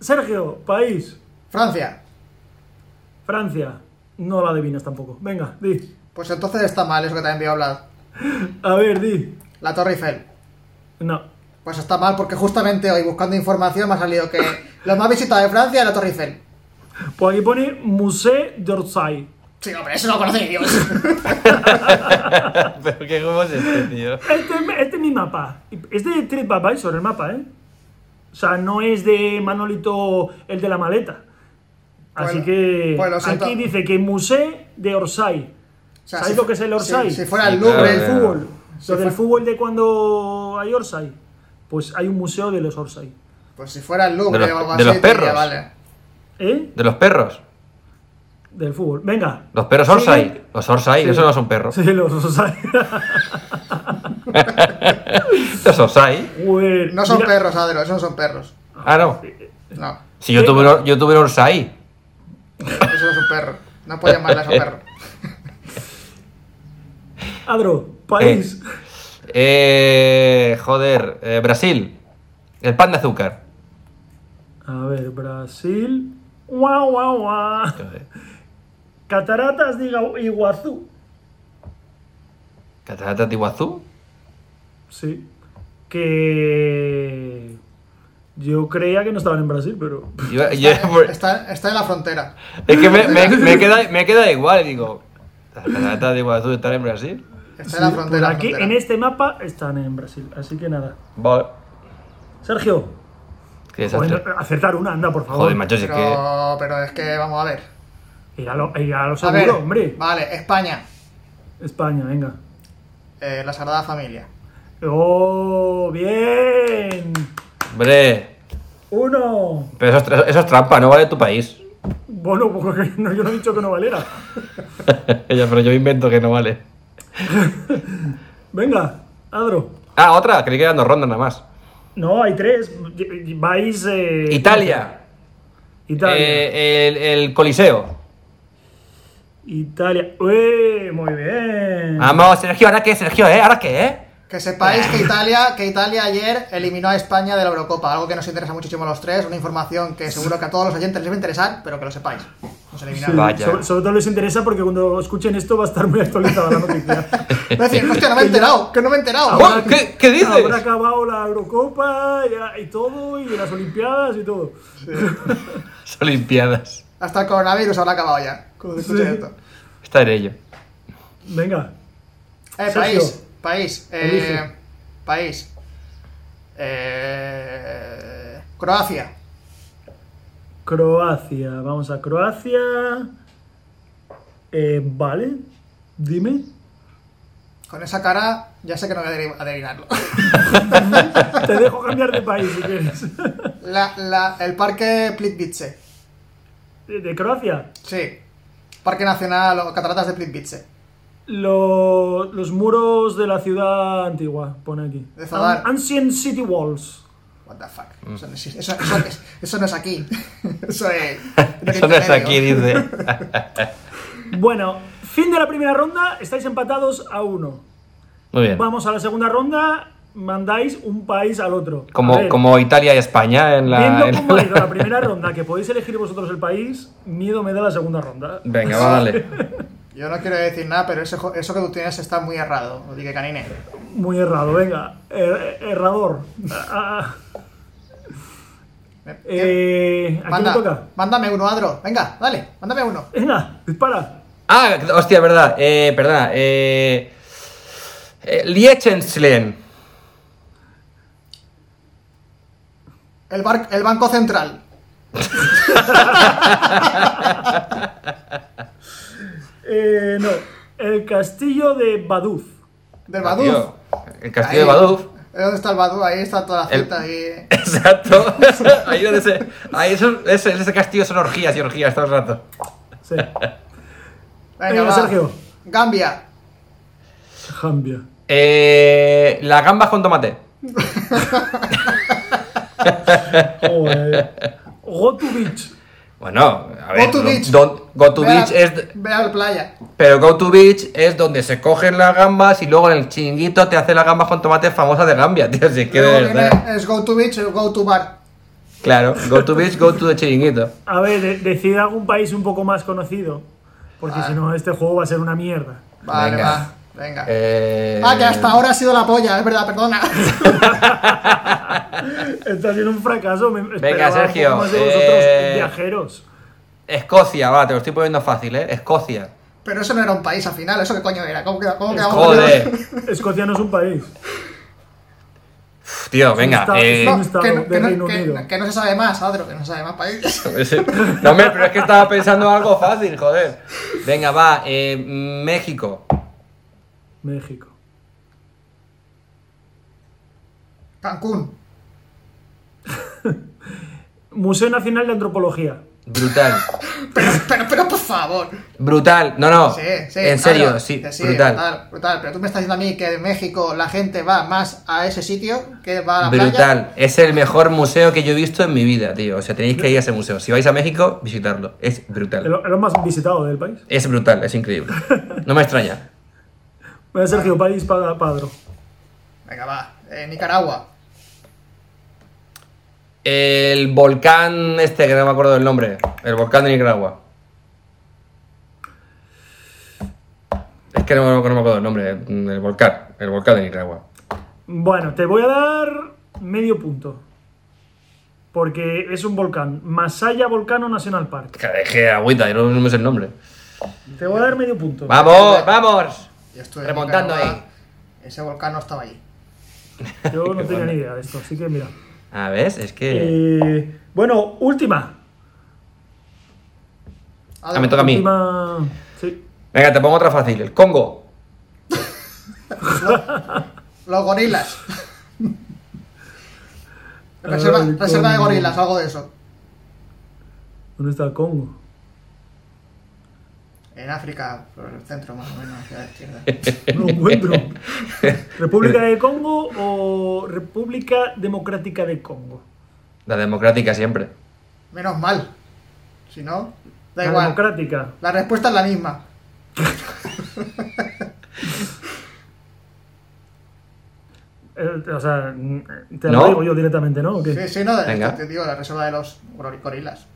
Sergio, país, Francia. Francia. No la adivinas tampoco. Venga, di. Pues entonces está mal eso que también voy a hablar. A ver, di. La Torre Eiffel. No. Pues está mal porque justamente hoy buscando información me ha salido que lo más visitado de Francia es la Torre Eiffel. Pues aquí pone Musée d'Orsay. Sí, hombre, eso no lo conoce Dios. Pero qué juego es este, tío. Este, este es mi mapa. Es de TripAdvisor el mapa, ¿eh? O sea, no es de Manolito el de la maleta. Así Pues- que pues aquí dice que Museo de Orsay. O sea, ¿Sabéis si- lo que es el Orsay? Si, si fuera el Louvre, del claro. fútbol. Si Lo del fútbol de cuando hay Orsay. Pues hay un museo de los Orsay. pues si fuera el Louvre De los- o algo de así, los perros. vale. ¿Eh? De los perros. Del fútbol. Venga. Los perros. Orsay. Los Orsay, Sí. esos no son perros. Sí, los Orsay. Los Orsay. No son mira, perros, Adro, esos no son perros. Ah, no. No, Si yo tuve, un- yo tuve un Orsay. eso no es un perro. No puedo llamarle a eso perro. Adro, país. Eh, joder, eh, Brasil. El pan de azúcar. A ver, Brasil. Guau, guau, guau. Cataratas de Iguazú. Cataratas de Iguazú. Sí. Que. Yo creía que no estaban en Brasil, pero. Yo- yo- Está, está en la frontera. es que me, me- me queda, me queda igual. Digo, ¿las cataratas de Iguazú están en Brasil? Está en la Sí, frontera. pues la aquí, frontera. en este mapa, están en Brasil. Así que nada. Vale. Sergio. Acertar una, anda, por favor. Joder, macho, si es que. Pero, pero es que vamos a ver. Ir a lo, ir a lo A seguro, ver, hombre. vale, España, España, venga. eh, la Sagrada Familia. ¡Oh! ¡Bien! Hombre. Uno. Pero eso, es- eso es trampa, no vale tu país. Bueno, porque no, yo no he dicho que no valiera. Ella, pero yo invento que no vale. Venga, Adro. Ah, otra, creí que eran dos rondas nada más. No, hay tres. Vais. eh, Italia. Italia. Eh, el, el Coliseo. Italia. ¡Uy! Muy bien. Vamos, Sergio, ¿ahora qué, Sergio, eh? ¿Ahora qué, eh? Que sepáis que Italia, que Italia ayer eliminó a España de la Eurocopa, algo que nos interesa muchísimo a los tres, una información que seguro que a todos los oyentes les va a interesar, pero que lo sepáis. Nos Sí, eliminaron. Vaya. sobre, sobre todo les interesa porque cuando escuchen esto va a estar muy actualizada la noticia. Va a decir, hostia, no me he enterado, que no me he enterado. ¿qué- qué dices? Habrá acabado la Eurocopa y, y todo, y las Olimpiadas y todo. Las Olimpiadas. Hasta el coronavirus habrá acabado ya. Cuando se escuche Sí. esto. Está en ello. Venga. Eh, Sergio. país, país, eh, país. Eh, Croacia. Croacia. Vamos a Croacia. Eh, vale. Dime. Con esa cara ya sé que no voy a adivin- adivinarlo. Te dejo cambiar de país si quieres. La- la- el parque Plitvice. ¿De, de Croacia? Sí. Parque Nacional o Cataratas de Plitvice. Lo- los muros de la ciudad antigua, pone aquí. De Zadar. An- Ancient City Walls. What the fuck. Eso, no existe. Eso- eso es- eso no es aquí. Eso es. Eso no es aquí, dice. Bueno, fin de la primera ronda, estáis empatados a uno. Muy bien. Vamos a la segunda ronda, mandáis un país al otro. Como, ver, como Italia y España en la. Viendo en cómo la- ha ido la primera ronda, que podéis elegir vosotros el país, miedo me da la segunda ronda. Venga, va, dale. Yo no quiero decir nada, pero ese jo- eso que tú tienes está muy errado. Lo dije canine. Muy errado, venga. Er- errador. Eh, ¿A quién le Manda, toca? mándame uno, Adro. Venga, dale, mándame uno. Venga, dispara. Ah, hostia, verdad. Eh, perdona. Eh, eh, Liechtenstein. El, bar- el Banco Central. Eh, no, el castillo de Baduz. Del Baduz. tío, El castillo Ahí. de Baduf. ¿Dónde está el Baduz? Ahí está toda la El- cinta. ahí. Exacto. Ahí donde se. Ahí eso, ese, ese castillo son orgías y orgías todo el rato. Sí. Venga. Sergio. Gambia. Gambia. Eh, las gambas con tomate. Joder. Go to beach. Bueno, a ver. Go to beach. don- go to Ve a- beach es. Ve a la playa. Pero Go to Beach es donde se cogen las gambas y luego en el chinguito te hacen las gambas con tomate famosas de Gambia, tío. Si es que de verdad. es go to beach o go to bar. Claro, Go to Beach, Go to the chinguito. A ver, de- decid algún país un poco más conocido. Porque Ah. si no, este juego va a ser una mierda. Vale, Venga. va. Venga. Eh... Ah, que hasta ahora ha sido la polla, es verdad, perdona. Está siendo un fracaso. Me Venga, Sergio, poco más de vosotros, eh, viajeros. Escocia, va, te lo estoy poniendo fácil, ¿eh? Escocia. Pero eso no era un país al final, ¿eso qué coño era? ¿Cómo? ¿Cómo queda? Joder. Escocia no es un país. Tío, venga. Está- eh, No, no- que no se sabe más, Adro, que no se sabe más país. No, hombre, pero es que estaba pensando algo fácil, joder. Venga, va. eh, México. México. Cancún. Museo Nacional de Antropología. Brutal. Pero, pero, pero, por favor. Brutal. No, no. Sí, sí. en serio, claro, sí. brutal. brutal. brutal. Pero tú me estás diciendo a mí que en México la gente va más a ese sitio que va a la playa. Brutal. Es el mejor museo que yo he visto en mi vida, tío. O sea, tenéis que ir a ese museo. Si vais a México, visitarlo. Es brutal. es lo más visitado del país. Es brutal, es increíble. No me extraña. Bueno, Sergio, país para Padro. Venga, va. Eh, Nicaragua. El volcán este, que no me acuerdo del nombre. El volcán de Nicaragua. Es que no, no me acuerdo del nombre. El volcán. El volcán de Nicaragua. Bueno, te voy a dar medio punto. Porque es un volcán. Masaya Volcano National Park. Que dejé agüita, y no, no me sé el nombre. Te voy a dar medio punto. ¡Vamos! ¡Vamos! Yo estuve en Remontando Nicaragua. Ese volcán no estaba allí. Yo no tenía ni idea de esto, así que mira. A ver, es que. Eh, bueno, última. Adro, Ah, me toca a mí. Última. Sí. Venga, te pongo otra fácil. El Congo. Los gorilas. reserva, reserva de gorilas, algo de eso. ¿Dónde está el Congo? En África, por el centro más o menos, hacia la izquierda. No lo encuentro. ¿República de Congo o República Democrática de Congo? La democrática siempre. Menos mal. Si no, da La igual. Democrática. La respuesta es la misma. Eh, o sea, te ¿No? lo digo yo directamente, ¿no? Sí, sí, no, Venga. te digo, la reserva de los gor- gorilas.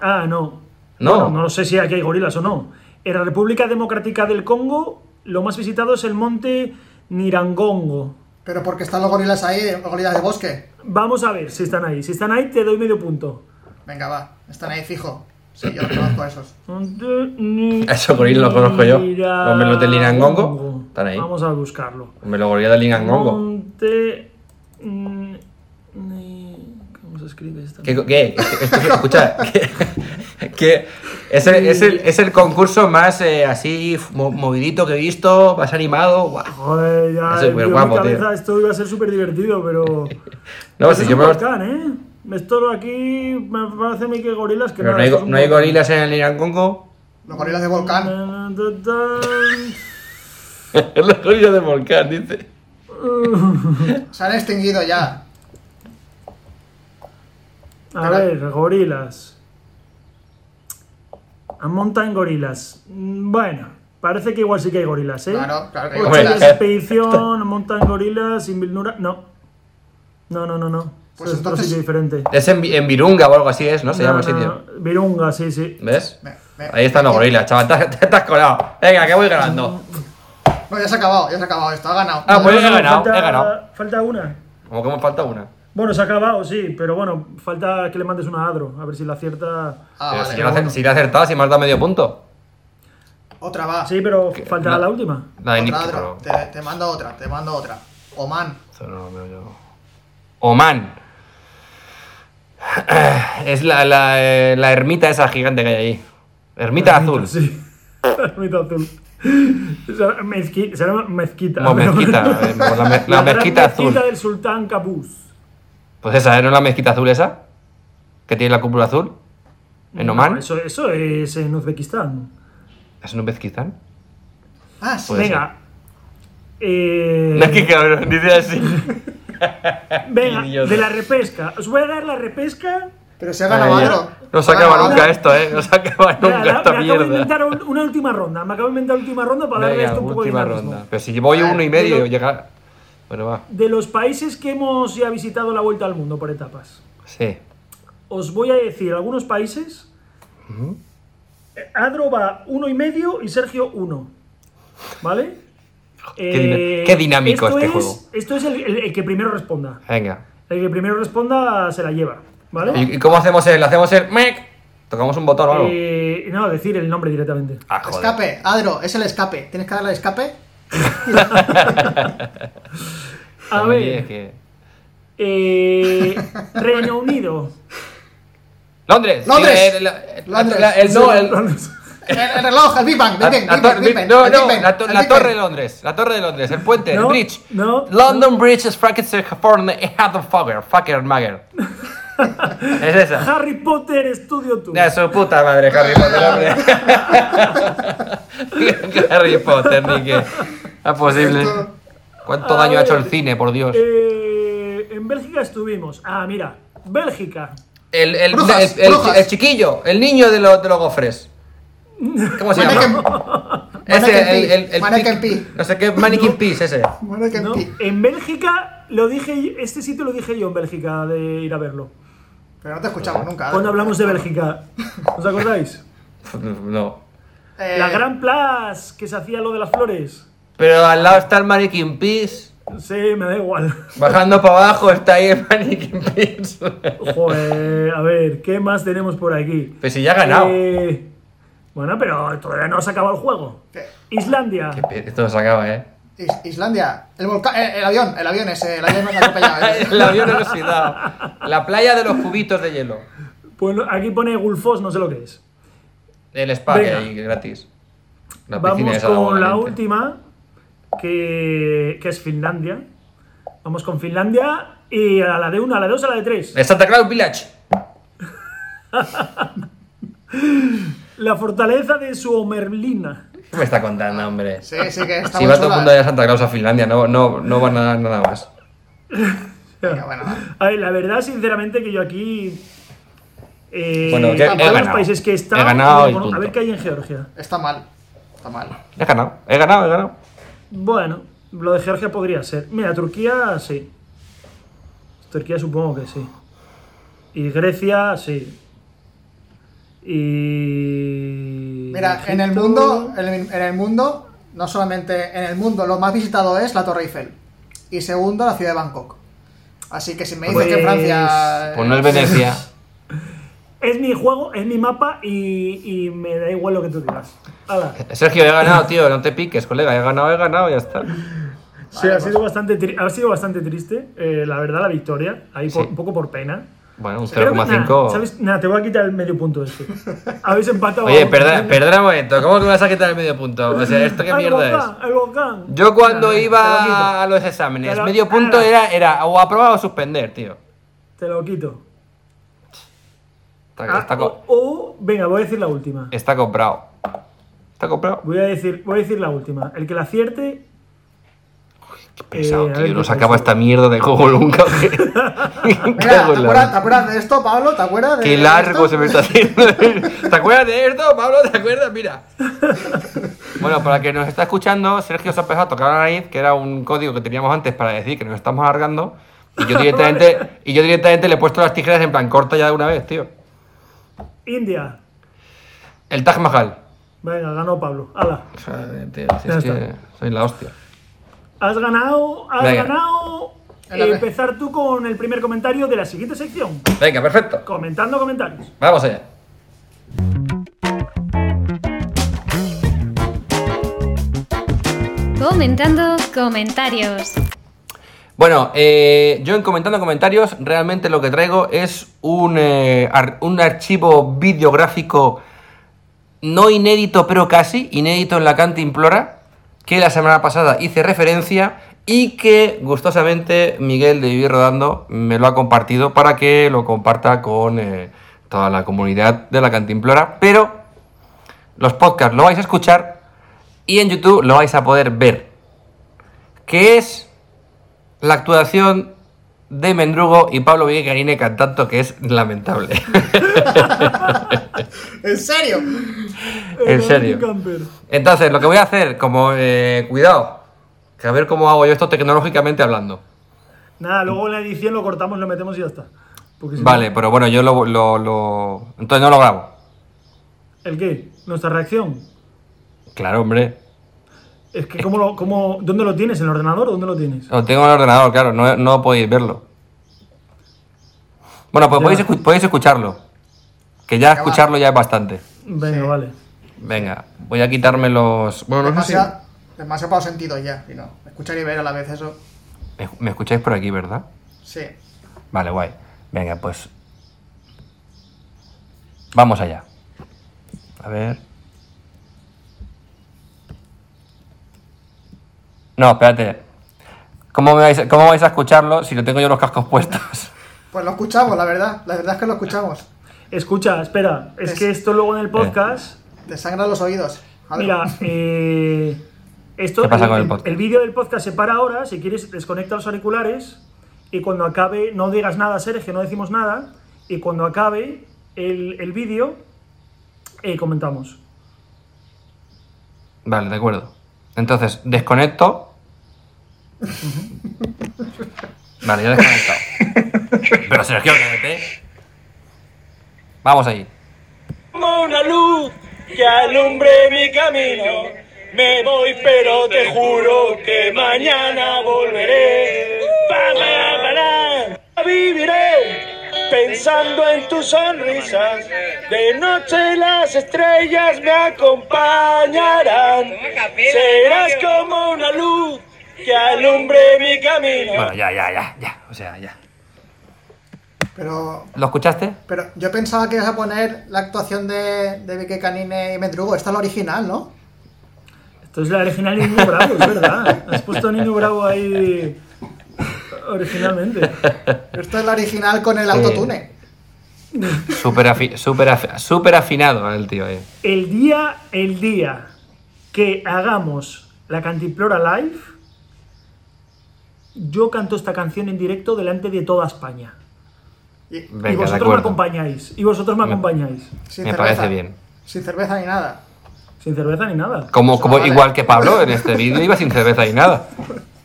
Ah, no. No. Bueno, no sé si aquí hay gorilas o no. En la República Democrática del Congo, lo más visitado es el monte Nirangongo. Pero porque están los gorilas ahí, los gorilas de bosque. Vamos a ver si están ahí. Si están ahí, te doy medio punto. Venga, va, están ahí fijo. Sí, yo los conozco a esos. Esos gorilas los conozco yo. Los melos del Nirangongo están ahí. Vamos a buscarlo. Me lo volví del Lingangongo. Monte. ¿Qué? qué? Esto- escucha, que, que es, el, es, el, es el concurso más eh, así mo- movidito que he visto, más animado. Joder, ya. Es guapo, mi cabeza tío. esto iba a ser súper divertido, pero. No, Pues si es yo un me volcán, ¿eh? Esto aquí me parece a mí que gorilas que Pero nada, no hay, no hay gorilas en el Lingangongo. Los gorilas de volcán. Los gorilas de volcán, dice. Se han extinguido ya. A ver, gorilas. A mountain gorilas. Mm, Bueno, parece que igual sí que hay gorilas, ¿eh? Claro, claro que hay gorilas. expedición, mountain gorilas, sin Vilnura. No. No, no, no, no. Pues es otro entonces- sitio diferente. Es en, Vi- en Virunga o algo así, es, ¿no? Se llama el sitio. no. Virunga, sí, sí. ¿Ves? Me- me- Ahí están los gorilas, chaval. Te, te- te has colado. Venga, que voy ganando. No, ya se ha acabado, ya se ha acabado esto, ha ganado. Ah, pues he No, no, ganado, falta, he ganado. Falta una. Como que me falta una. Bueno, se ha acabado, sí, pero bueno, falta que le mandes una adro, a ver si la acierta. Ah, vale. si, he acer- si acertado, si me has dado medio punto. Otra va. Sí, pero falta la- la última. La de otra, Nick, Adro. pero- Te, te mando otra, te mando otra. Oman. Eso no lo veo yo. Oman. Es la, la, eh, la ermita esa gigante que hay ahí. Ermita azul. Sí. Ermita azul. Mezqui- será mezquita. Como mezquita. eh, la, la mezquita azul. mezquita del sultán Qabus. Pues esa, ¿eh? ¿No es la mezquita azul esa? Que tiene la cúpula azul. ¿En No, Oman? eso, eso es en Uzbekistán. ¿Es en Uzbekistán? Ah, sí. Puede Venga. Eh, No es que cabrón, dice así. venga, de la repesca. Os voy a dar la repesca. Pero se ha ganado. No se acaba nunca esto, ¿eh? No se acaba nunca la- esta me acabo de mierda. inventar un- una última ronda. Me acabo de inventar una última ronda para darle esto un poco de última ronda. Pero si voy uno y medio, llega. Bueno, va. De los países que hemos ya visitado la vuelta al mundo por etapas. Sí. Os voy a decir algunos países. Eh, Adro va uno y medio y Sergio uno. ¿Vale? Qué qué dinámico esto este es- juego. Esto es el, el- el que primero responda. Venga. El que primero responda se la lleva. ¿Vale? ¿Y, y cómo hacemos el? ¿Hacemos el mec? ¿Tocamos un botón o algo? Eh, no, decir el nombre directamente. Ah. Escape, Adro, es el escape. ¿Tienes que darle al escape? A ver, que- eh, Reino Unido. Londres. Londres. sí, el- el- Londres. la- el- no, el- El, el reloj, el Big Bang, no, el no, la, torre de Londres, la torre de Londres, el puente, No, el bridge. no, London Bridge is Frankenstein California, Fucker, Fucker, Magger. es esa. Harry Potter Studio Tour. De su puta madre, Harry Potter, hombre. Harry Potter, ni que. Es posible. ¿Cuánto A daño ha hecho el cine, por Dios? eh, en Bélgica estuvimos. Ah, mira, Bélgica. El, el, Brujas, el- el- brujas. el chiquillo, el niño de, los de los gofres. ¿Cómo se llama? Mannequin Ese, el, Pie, el, el Mannequin pi- Pie. No sé qué, Mannequin Peace, ese. Mannequin ¿no? Pie. En Bélgica, lo dije, este sitio lo dije yo en Bélgica de ir a verlo. Pero no te escuchamos nunca. Cuando Adro. hablamos de Bélgica. ¿Os acordáis? No. Eh, La Gran Place, que se hacía lo de las flores. Pero al lado está el Mannequin Peace. Sí, me da igual. Bajando para abajo está ahí el Mannequin Peace. Joder, a ver, ¿qué más tenemos por aquí? Pues si ya ha ganado. Eh, bueno, pero todavía no se acaba el juego. ¿Qué? Islandia. Qué Esto se acaba, eh. Is- Islandia, el volcán, eh, el avión, el avión ese, el avión atropellado. ese. el avión oxidado. La playa de los cubitos de hielo. Pues aquí pone Gulfos, no sé lo que es. El spa que Venga. hay gratis. La Vamos esa con la última, que, que es Finlandia. Vamos con Finlandia y a la de una, a la de dos, a la de tres. El Santa Claus Village. La fortaleza de Suomerlina. ¿Qué me está contando, hombre? Sí, sí que está Si va todo el mundo a Santa Claus a Finlandia, no, no, no va nada, nada más. Venga, bueno, va. A ver, la verdad, sinceramente, que yo aquí. eh, Bueno, que he a todos los ganado. países que están. He ganado y bueno, a ver qué hay en Georgia. está mal. Está mal. He ganado, he ganado, he ganado. Bueno, lo de Georgia podría ser. Mira, Turquía sí. Turquía supongo que sí. Y Grecia sí. Y. Mira, en el mundo, en el, en el mundo, no solamente en el mundo, lo más visitado es la Torre Eiffel. Y segundo, la ciudad de Bangkok. Así que si me dices que Pues- Francia. Pues no es Venecia. Es mi juego, es mi mapa y, y me da igual lo que tú digas. Hala. Sergio, he ganado, tío, no te piques, colega. He ganado, he ganado, ya está. Sí, ha sido bastante, tri- ha sido bastante triste, eh, la verdad, la victoria. Ahí por- un poco por pena. Bueno, un Creo que- nah, 0,5. ¿sabes? Nada, te voy a quitar el medio punto este. Habéis empatado. Oye, perdona, perdona un momento, ¿cómo que me vas a quitar el medio punto? O sea, ¿esto qué ¡El mierda es? ¡El volcán! Yo cuando iba a los exámenes, medio punto era, era o aprobar o suspender, tío. Te lo quito. Está, Ah, está co- o, o- venga, voy a decir la última. está comprado. Está comprado. Voy a decir, voy a decir la última. El que la acierte. Qué pesado, Eh, tío. ver No se acaba esta mierda de juego nunca. Mira, ¿te acuerdas, ¿te acuerdas de esto, Pablo? ¿Te acuerdas de Qué de largo esto? se me está haciendo. ¿Te acuerdas de esto, Pablo? ¿Te acuerdas? Mira. Bueno, para que nos está escuchando, Sergio se ha empezado a tocar la nariz, que era un código que teníamos antes para decir que nos estamos alargando. Y yo directamente, y yo directamente le he puesto las tijeras en plan corta ya de una vez, tío. India. El Taj Mahal. Venga, ganó Pablo. Hala. Joder, tío, si es que soy la hostia. Has ganado. Has Venga. ganado. Eh, empezar tú con el primer comentario de la siguiente sección. Venga, perfecto. Comentando comentarios. Vamos allá. Comentando comentarios. Bueno, eh, yo en comentando comentarios, realmente lo que traigo es un, eh, ar- un archivo videográfico no inédito, pero casi, inédito en la Cantimplora, que la semana pasada hice referencia y que gustosamente Miguel de Vivir Rodando me lo ha compartido para que lo comparta con eh, toda la comunidad de la Cantimplora. Pero los podcasts lo vais a escuchar y en YouTube lo vais a poder ver. Que es la actuación de Mendrugo y Pablo Villacarine cantando, que es lamentable. ¿En serio? En serio. Entonces, lo que voy a hacer, como eh, cuidado, que a ver cómo hago yo esto tecnológicamente hablando. Nada, luego en la edición lo cortamos, lo metemos y ya está. Si Vale, no- pero bueno, yo lo, lo, lo- Entonces no lo grabo. ¿El qué? Nuestra reacción. Claro, hombre. Es que, ¿cómo lo, cómo, ¿dónde lo tienes? ¿En el ordenador o dónde lo tienes? Lo tengo en el ordenador, claro, no, no podéis verlo. Bueno, pues podéis, escu- podéis escucharlo. Que ya escucharlo ya es bastante. Venga, Sí. vale. Venga, voy a quitarme los. Bueno, no sé si. Demasiado, demasiado para los sentidos ya. Y no, escuchar y ver a la vez eso. Me, me escucháis por aquí, ¿verdad? Sí. Vale, guay. Venga, pues. Vamos allá. A ver. No, espérate. ¿Cómo, me vais, ¿Cómo vais a escucharlo si no tengo yo los cascos puestos? Pues lo escuchamos, la verdad. La verdad es que lo escuchamos. Escucha, espera, es Es- que esto luego en el podcast. Te sangran los oídos. Mira, eh, esto, ¿Qué pasa con el podcast? El vídeo del podcast se para ahora. Si quieres, desconecta los auriculares y cuando acabe, no digas nada, Sergio, no decimos nada. Y cuando acabe el, el vídeo, eh, comentamos. Vale, de acuerdo. Entonces, desconecto. Vale, ya he desconectado. Pero Sergio, quédate. Vamos ahí. como una luz que alumbre mi camino. Me voy, pero te juro que mañana volveré. Pa, pa, pa, pa. Viviré pensando en tus sonrisas. De noche las estrellas me acompañarán. Serás como una luz que alumbre mi camino. Bueno, ya, ya, ya, ya. O sea, ya. Pero, ¿Lo escuchaste? pero yo pensaba que ibas a poner la actuación de, de Vicky Canine y Mendrugo. Esta es la original, ¿no? Esto es la original de Niño Bravo, es verdad. Has puesto a Niño Bravo ahí originalmente. Esta es la original con el autotune. Súper afi- súper afi- súper afinado el tío ahí. El día, el día que hagamos la Cantimplora Live, yo canto esta canción en directo delante de toda España. Y Venga, vosotros me acompañáis. Y vosotros me Me- acompañáis. sin Me cerveza. parece bien. Sin cerveza ni nada. Sin cerveza ni nada. Como, como vale. igual que Pablo en este vídeo iba sin cerveza y nada.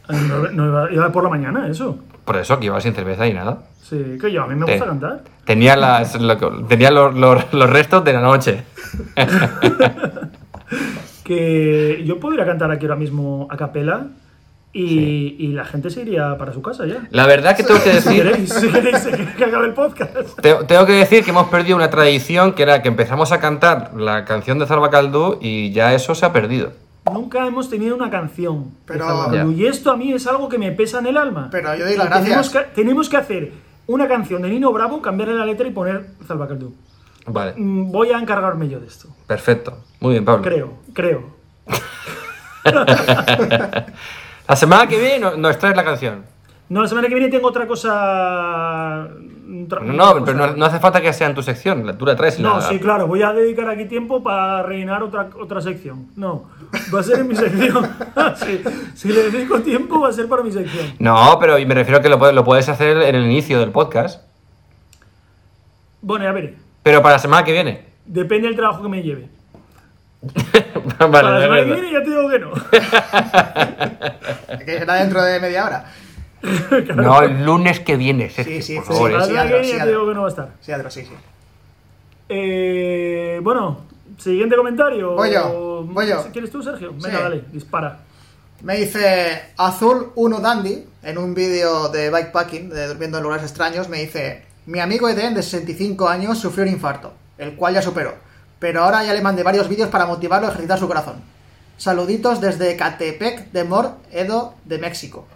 Ay, No, no iba, iba por la mañana, eso. Por eso que iba sin cerveza y nada. Sí, que yo, a mí me gusta cantar. Tenía, las, lo tenía los, los- los restos de la noche. Que yo podría cantar aquí ahora mismo a capela y, y la gente se iría para su casa ya. La verdad que tengo que Si decir, queréis, si queréis que, acabe el podcast. te- tengo que decir que hemos perdido una tradición que era que empezamos a cantar la canción de Zarbacaldú y ya eso se ha perdido. Nunca hemos tenido una canción. Pero-. Y esto a mí es algo que me pesa en el alma. Pero yo doy las Y tenemos gracias. que, tenemos que hacer una canción de Nino Bravo, cambiarle la letra y poner Zalbacaldú. Vale, Mm, Voy a encargarme yo de esto. perfecto. Muy bien, Pablo. Creo, creo. La semana que viene no- nos traes la canción. No, la semana que viene tengo otra cosa. otra- No, pero no, no hace falta que sea en tu sección. la- Tú la traes No, la- sí, claro, voy a dedicar aquí tiempo para rellenar otra, otra sección. No, va a ser en mi sección. Sí, si le dedico tiempo, va a ser para mi sección. No, pero me refiero a que lo, puedes- lo puedes hacer en el inicio del podcast. Bueno, ya veré. Pero para la semana que viene. Depende del trabajo que me lleve. vale, para la semana que viene ya te digo que no. Que será dentro de media hora. No, el lunes que viene, Sergio, Sí, sí, por sí, favor. La ¿eh? sí, ya te digo que no va a estar. Sí, Adro, sí, sí. Eh, bueno, siguiente comentario. Voy yo, voy yo. ¿Quieres tú, Sergio? Venga, Sí. dale, dispara. Me dice Azul 1 Dandy en un vídeo de bikepacking, de durmiendo en lugares extraños, me dice: Mi amigo Eden, de 65 años, sufrió un infarto, el cual ya superó. Pero ahora ya le mandé varios vídeos para motivarlo a ejercitar su corazón. Saluditos desde Catepec de Mor, Edo, de México.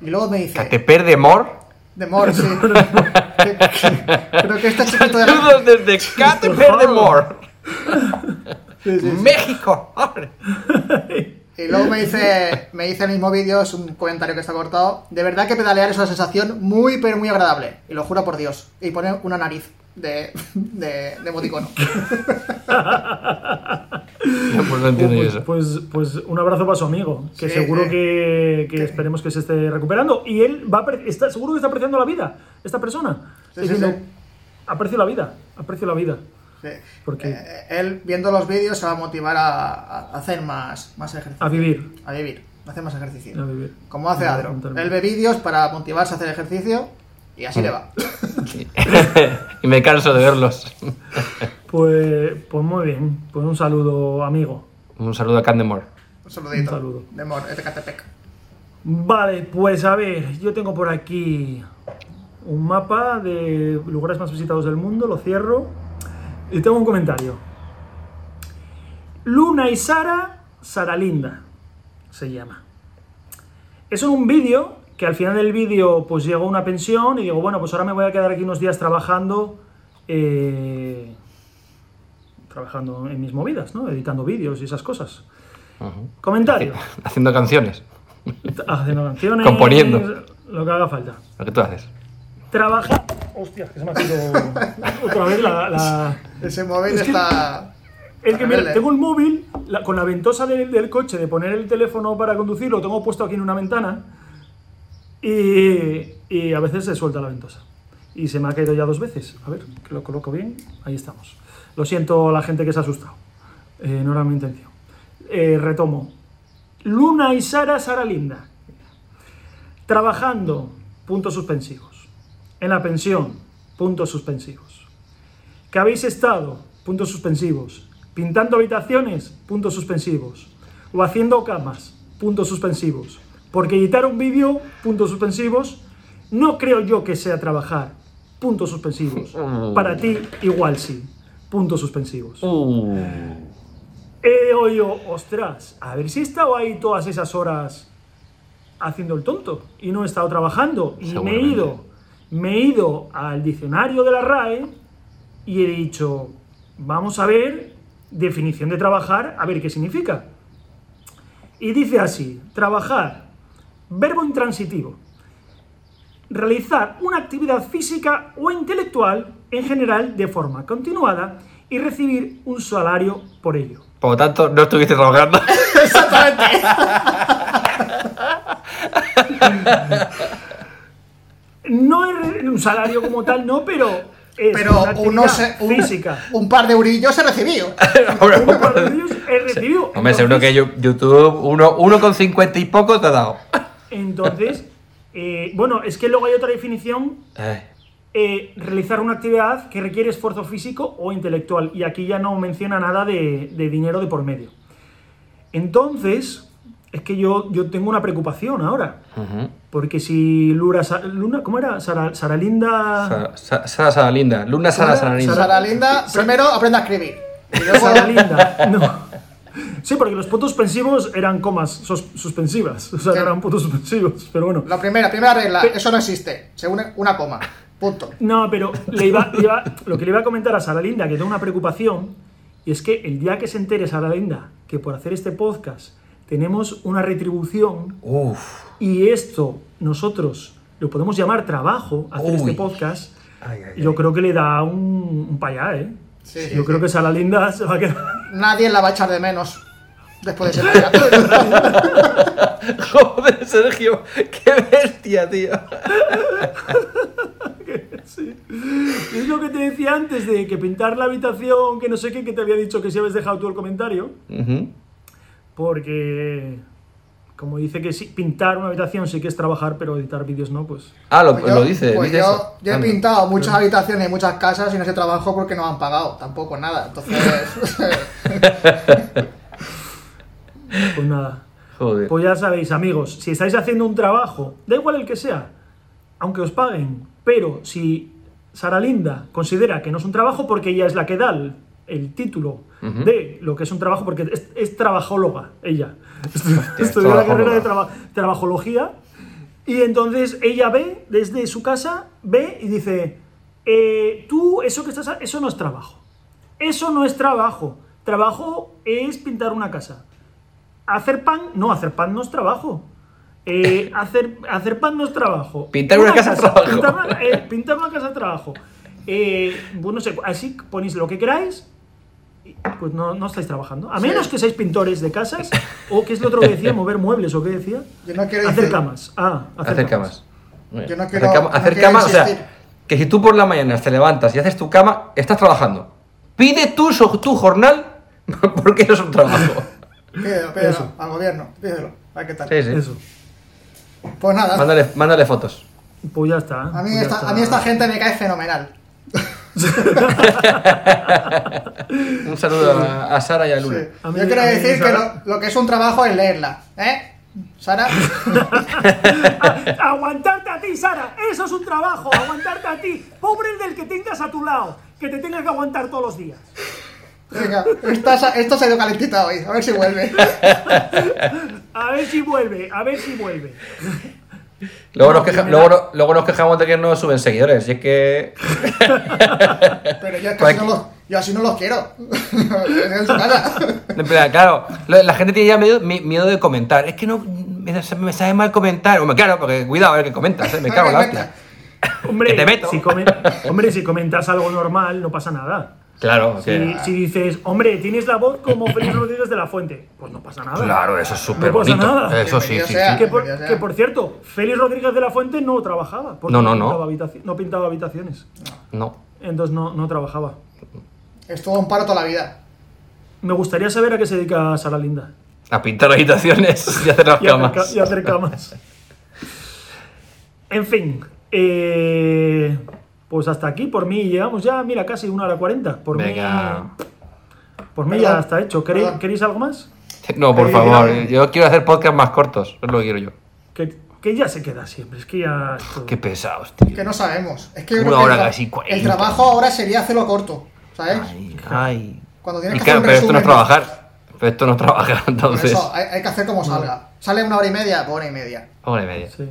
Y luego me dice: Cateper de Mor. De Mor, sí. Creo que este chiquito de la... Saludos desde Cateper de Mor. Sí, sí, sí. México. hombre. Y luego me dice, me dice el mismo vídeo, es un comentario que está cortado. De verdad que pedalear es una sensación muy, pero muy agradable. Y lo juro por Dios. Y pone una nariz de, de, de emoticono. No, pues no entiendo pues, eso. pues, pues un abrazo para su amigo, que Sí, seguro eh. que, que esperemos que se esté recuperando. Y él va a está, seguro que está apreciando la vida, esta persona. Sí, Diciendo, sí, sí. aprecio la vida, aprecio la vida. Sí. Porque Eh, él, viendo los vídeos, se va a motivar a, a hacer más, más ejercicio. a vivir, A vivir. A hacer más a ejercicio. vivir. Como hace A Adro. Él ve vídeos para motivarse a hacer ejercicio y así le va. y me canso de verlos. Pues, pues muy bien, pues un saludo, amigo. Un saludo a Candemore. Un saludito. Un saludo. De Mor, de Catepec. Vale, pues a ver, yo tengo por aquí un mapa de lugares más visitados del mundo, lo cierro. Y tengo un comentario. Luna y Sara, Sara Linda, se llama. Es un vídeo que al final del vídeo pues llegó una pensión y digo, bueno, pues ahora me voy a quedar aquí unos días trabajando, eh, trabajando en mis movidas, ¿no? Editando vídeos y esas cosas. Comentario. Haciendo canciones. Haciendo canciones. Componiendo. Lo que haga falta. Lo que tú haces. Trabaja. Hostia, que se me ha caído otra vez la- la, Ese móvil Es que- está. Es que mira, rebelde. tengo el móvil la- con la ventosa del, del coche de poner el teléfono para conducir, lo tengo puesto aquí en una ventana y, a veces se suelta la ventosa. Y se me ha caído ya dos veces. A ver, que lo coloco bien. Ahí estamos. Lo siento a la gente que se ha asustado. Eh, no era mi intención. Eh, retomo. Luna y Sara, Sara Linda. Trabajando, puntos suspensivos. En la pensión, puntos suspensivos que habéis estado, puntos suspensivos, pintando habitaciones, puntos suspensivos, o haciendo camas, puntos suspensivos, porque editar un vídeo, puntos suspensivos, no creo yo que sea trabajar, puntos suspensivos. Para ti, igual sí, puntos suspensivos. He oído, ostras, a ver si he estado ahí todas esas horas haciendo el tonto y no he estado trabajando y me he ido, me he ido al diccionario de la RAE y he dicho, vamos a ver, definición de trabajar, a ver qué significa. Y dice así, trabajar, verbo intransitivo, realizar una actividad física o intelectual en general de forma continuada y recibir un salario por ello. Por lo tanto, no estuviste trabajando. Exactamente. No es un salario como tal, no, pero es Pero una unos, un, física. un par de eurillos he recibido. Un par de ellos he recibido. Hombre, seguro que YouTube, uno, uno con cincuenta y poco te ha dado. Entonces, eh, bueno, es que luego hay otra definición, Ay, eh, realizar una actividad que requiere esfuerzo físico o intelectual, y aquí ya no menciona nada de, de dinero de por medio. Entonces, es que yo, yo tengo una preocupación ahora, porque si Lura, Sa- Luna, ¿cómo era? Sara, Sara Linda... Sara, Sa- Sara, Sara Linda. Luna, Sara, Sara Linda. Sara Linda, primero aprende a escribir. Y luego, Sara Linda, no. Sí, porque los puntos suspensivos eran comas sus- suspensivas, o sea, no Sí. eran puntos suspensivos, pero bueno. la primera, primera regla, eso no existe. Se une una coma. Punto. No, pero le iba, le iba- lo que le iba a comentar a Sara Linda, que tengo una preocupación, y es que el día que se entere Sara Linda que por hacer este podcast tenemos una retribución Uf. y esto nosotros lo podemos llamar trabajo, hacer Uy. este podcast, Ay, ay, yo creo que le da un, un payá, ¿eh? Sí, sí, yo sí. creo que Sara Linda se va a quedar... Nadie la va a echar de menos después de día. Joder, Sergio. Qué bestia, tío. Sí. Es lo que te decía antes de que pintar la habitación, que no sé qué, que te había dicho que si habías dejado tú el comentario. Porque, como dice que sí, pintar una habitación sí que es trabajar, pero editar vídeos no, pues. Ah, lo, Pues yo- lo dice. pues dice yo, eso. yo he Anda. pintado muchas habitaciones y muchas casas y no sé trabajo porque no me han pagado. Tampoco nada. Entonces. Pues nada. Joder. Pues ya sabéis, amigos, si estáis haciendo un trabajo, da igual el que sea, aunque os paguen, pero si Sara Linda considera que no es un trabajo porque ella es la que da el, el título de lo que es un trabajo, porque es, es trabajóloga, ella. Estudió la carrera de traba- trabajología y entonces ella ve desde su casa, ve y dice, eh, tú, eso que estás, eso no es trabajo. Eso no es trabajo. Trabajo es pintar una casa. Hacer pan, no, hacer pan no es trabajo. Eh, hacer, hacer pan no es trabajo. Pintar una casa es trabajo. Pintar una, eh, pintar una casa es trabajo. Eh, pues no sé, así ponéis lo que queráis, pues no, no estáis trabajando. A Sí. menos que seáis pintores de casas, o que es lo otro que decía, mover muebles, o qué decía. Yo no quiero hacer decir- camas. Ah, hacer, Hacer camas. camas. Yo no hacer quiero- cama, no hacer quiero cama, o sea, que si tú por la mañana te levantas y haces tu cama, estás trabajando. Pide tú so- tu jornal porque eso es un trabajo. Pídelo, pídelo al gobierno. Pídelo. A ver qué tal. Sí, sí. Eso. Pues nada. Mándale, mándale fotos. Pues ya está. A mí, pues ya esta, está. a mí esta gente me cae fenomenal. Un saludo a, a Sara y a Sí. Luna. A mí- Yo quiero a mí decir que Sara- lo, lo que es un trabajo es leerla. ¿Eh? Sara. Aguantarte a ti, Sara. Eso es un trabajo. Aguantarte a ti. Pobre el del que tengas a tu lado. que te tengas que aguantar todos los días. Venga, esta- esto se ha ido calentita hoy. A ver si vuelve. A ver si vuelve, a ver si vuelve. Luego, No, nos queja- primera- luego, no- luego nos quejamos de que no suben seguidores. Y es que. Pero yo, es que Cualqui- así no los, yo así no los quiero. plan, claro, la, gente tiene ya miedo, mi- miedo de comentar. Es que no. Me, me sabe mal comentar. Hombre, claro, porque cuidado, a ver qué comentas, ¿eh? me cago en la hostia. Hombre, Que te meto. Si hombre, si comentas algo normal, no pasa nada. Claro, Si, que- si dices, hombre, tienes la voz como Félix Rodríguez de la Fuente, pues no pasa nada. claro, eso es súper No pasa bonito. nada. Eso sí, sí, sea. sí. Que por, que cierto, Félix Rodríguez de la Fuente no trabajaba. porque No, no, no. Pintaba habitaci- no pintaba habitaciones. No. Entonces no, no trabajaba. Estuvo en paro toda la vida. Me gustaría saber a qué se dedica Sara Linda. A pintar habitaciones y hacer las Y hacer, camas. ca- y hacer camas. En fin. eh, pues hasta aquí, por mí llegamos ya, mira, casi una hora cuarenta. Por Venga. mí. Por mí ya está hecho. ¿Queréis. ¿Queréis algo más? No, por Ahí, favor. Yo quiero hacer podcast más cortos. Es lo que quiero yo. Que, que ya se queda siempre. Es que ya. esto- Qué pesados, tío. Que no sabemos. Es que yo Una creo que hora el, tra- casi cuarenta. el trabajo ahora sería hacerlo corto. ¿Sabes? Ay, ay. Cuando tienes Y que claro, hacer un pero esto no es trabajar. Pero esto no es trabajar, Por entonces. eso hay, hay que hacer como salga. Sale una hora y media, pues hora y media. Hora y media. Sí.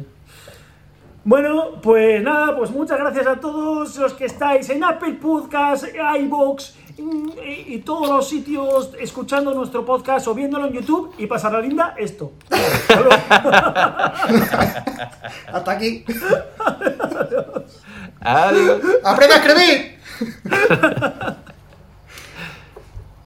Bueno, pues nada, pues muchas gracias a todos los que estáis en Apple Podcast, iBox y, y todos los sitios escuchando nuestro podcast o viéndolo en YouTube y pasar la linda esto. Hasta aquí. Adiós. ¡Aprende a escribir!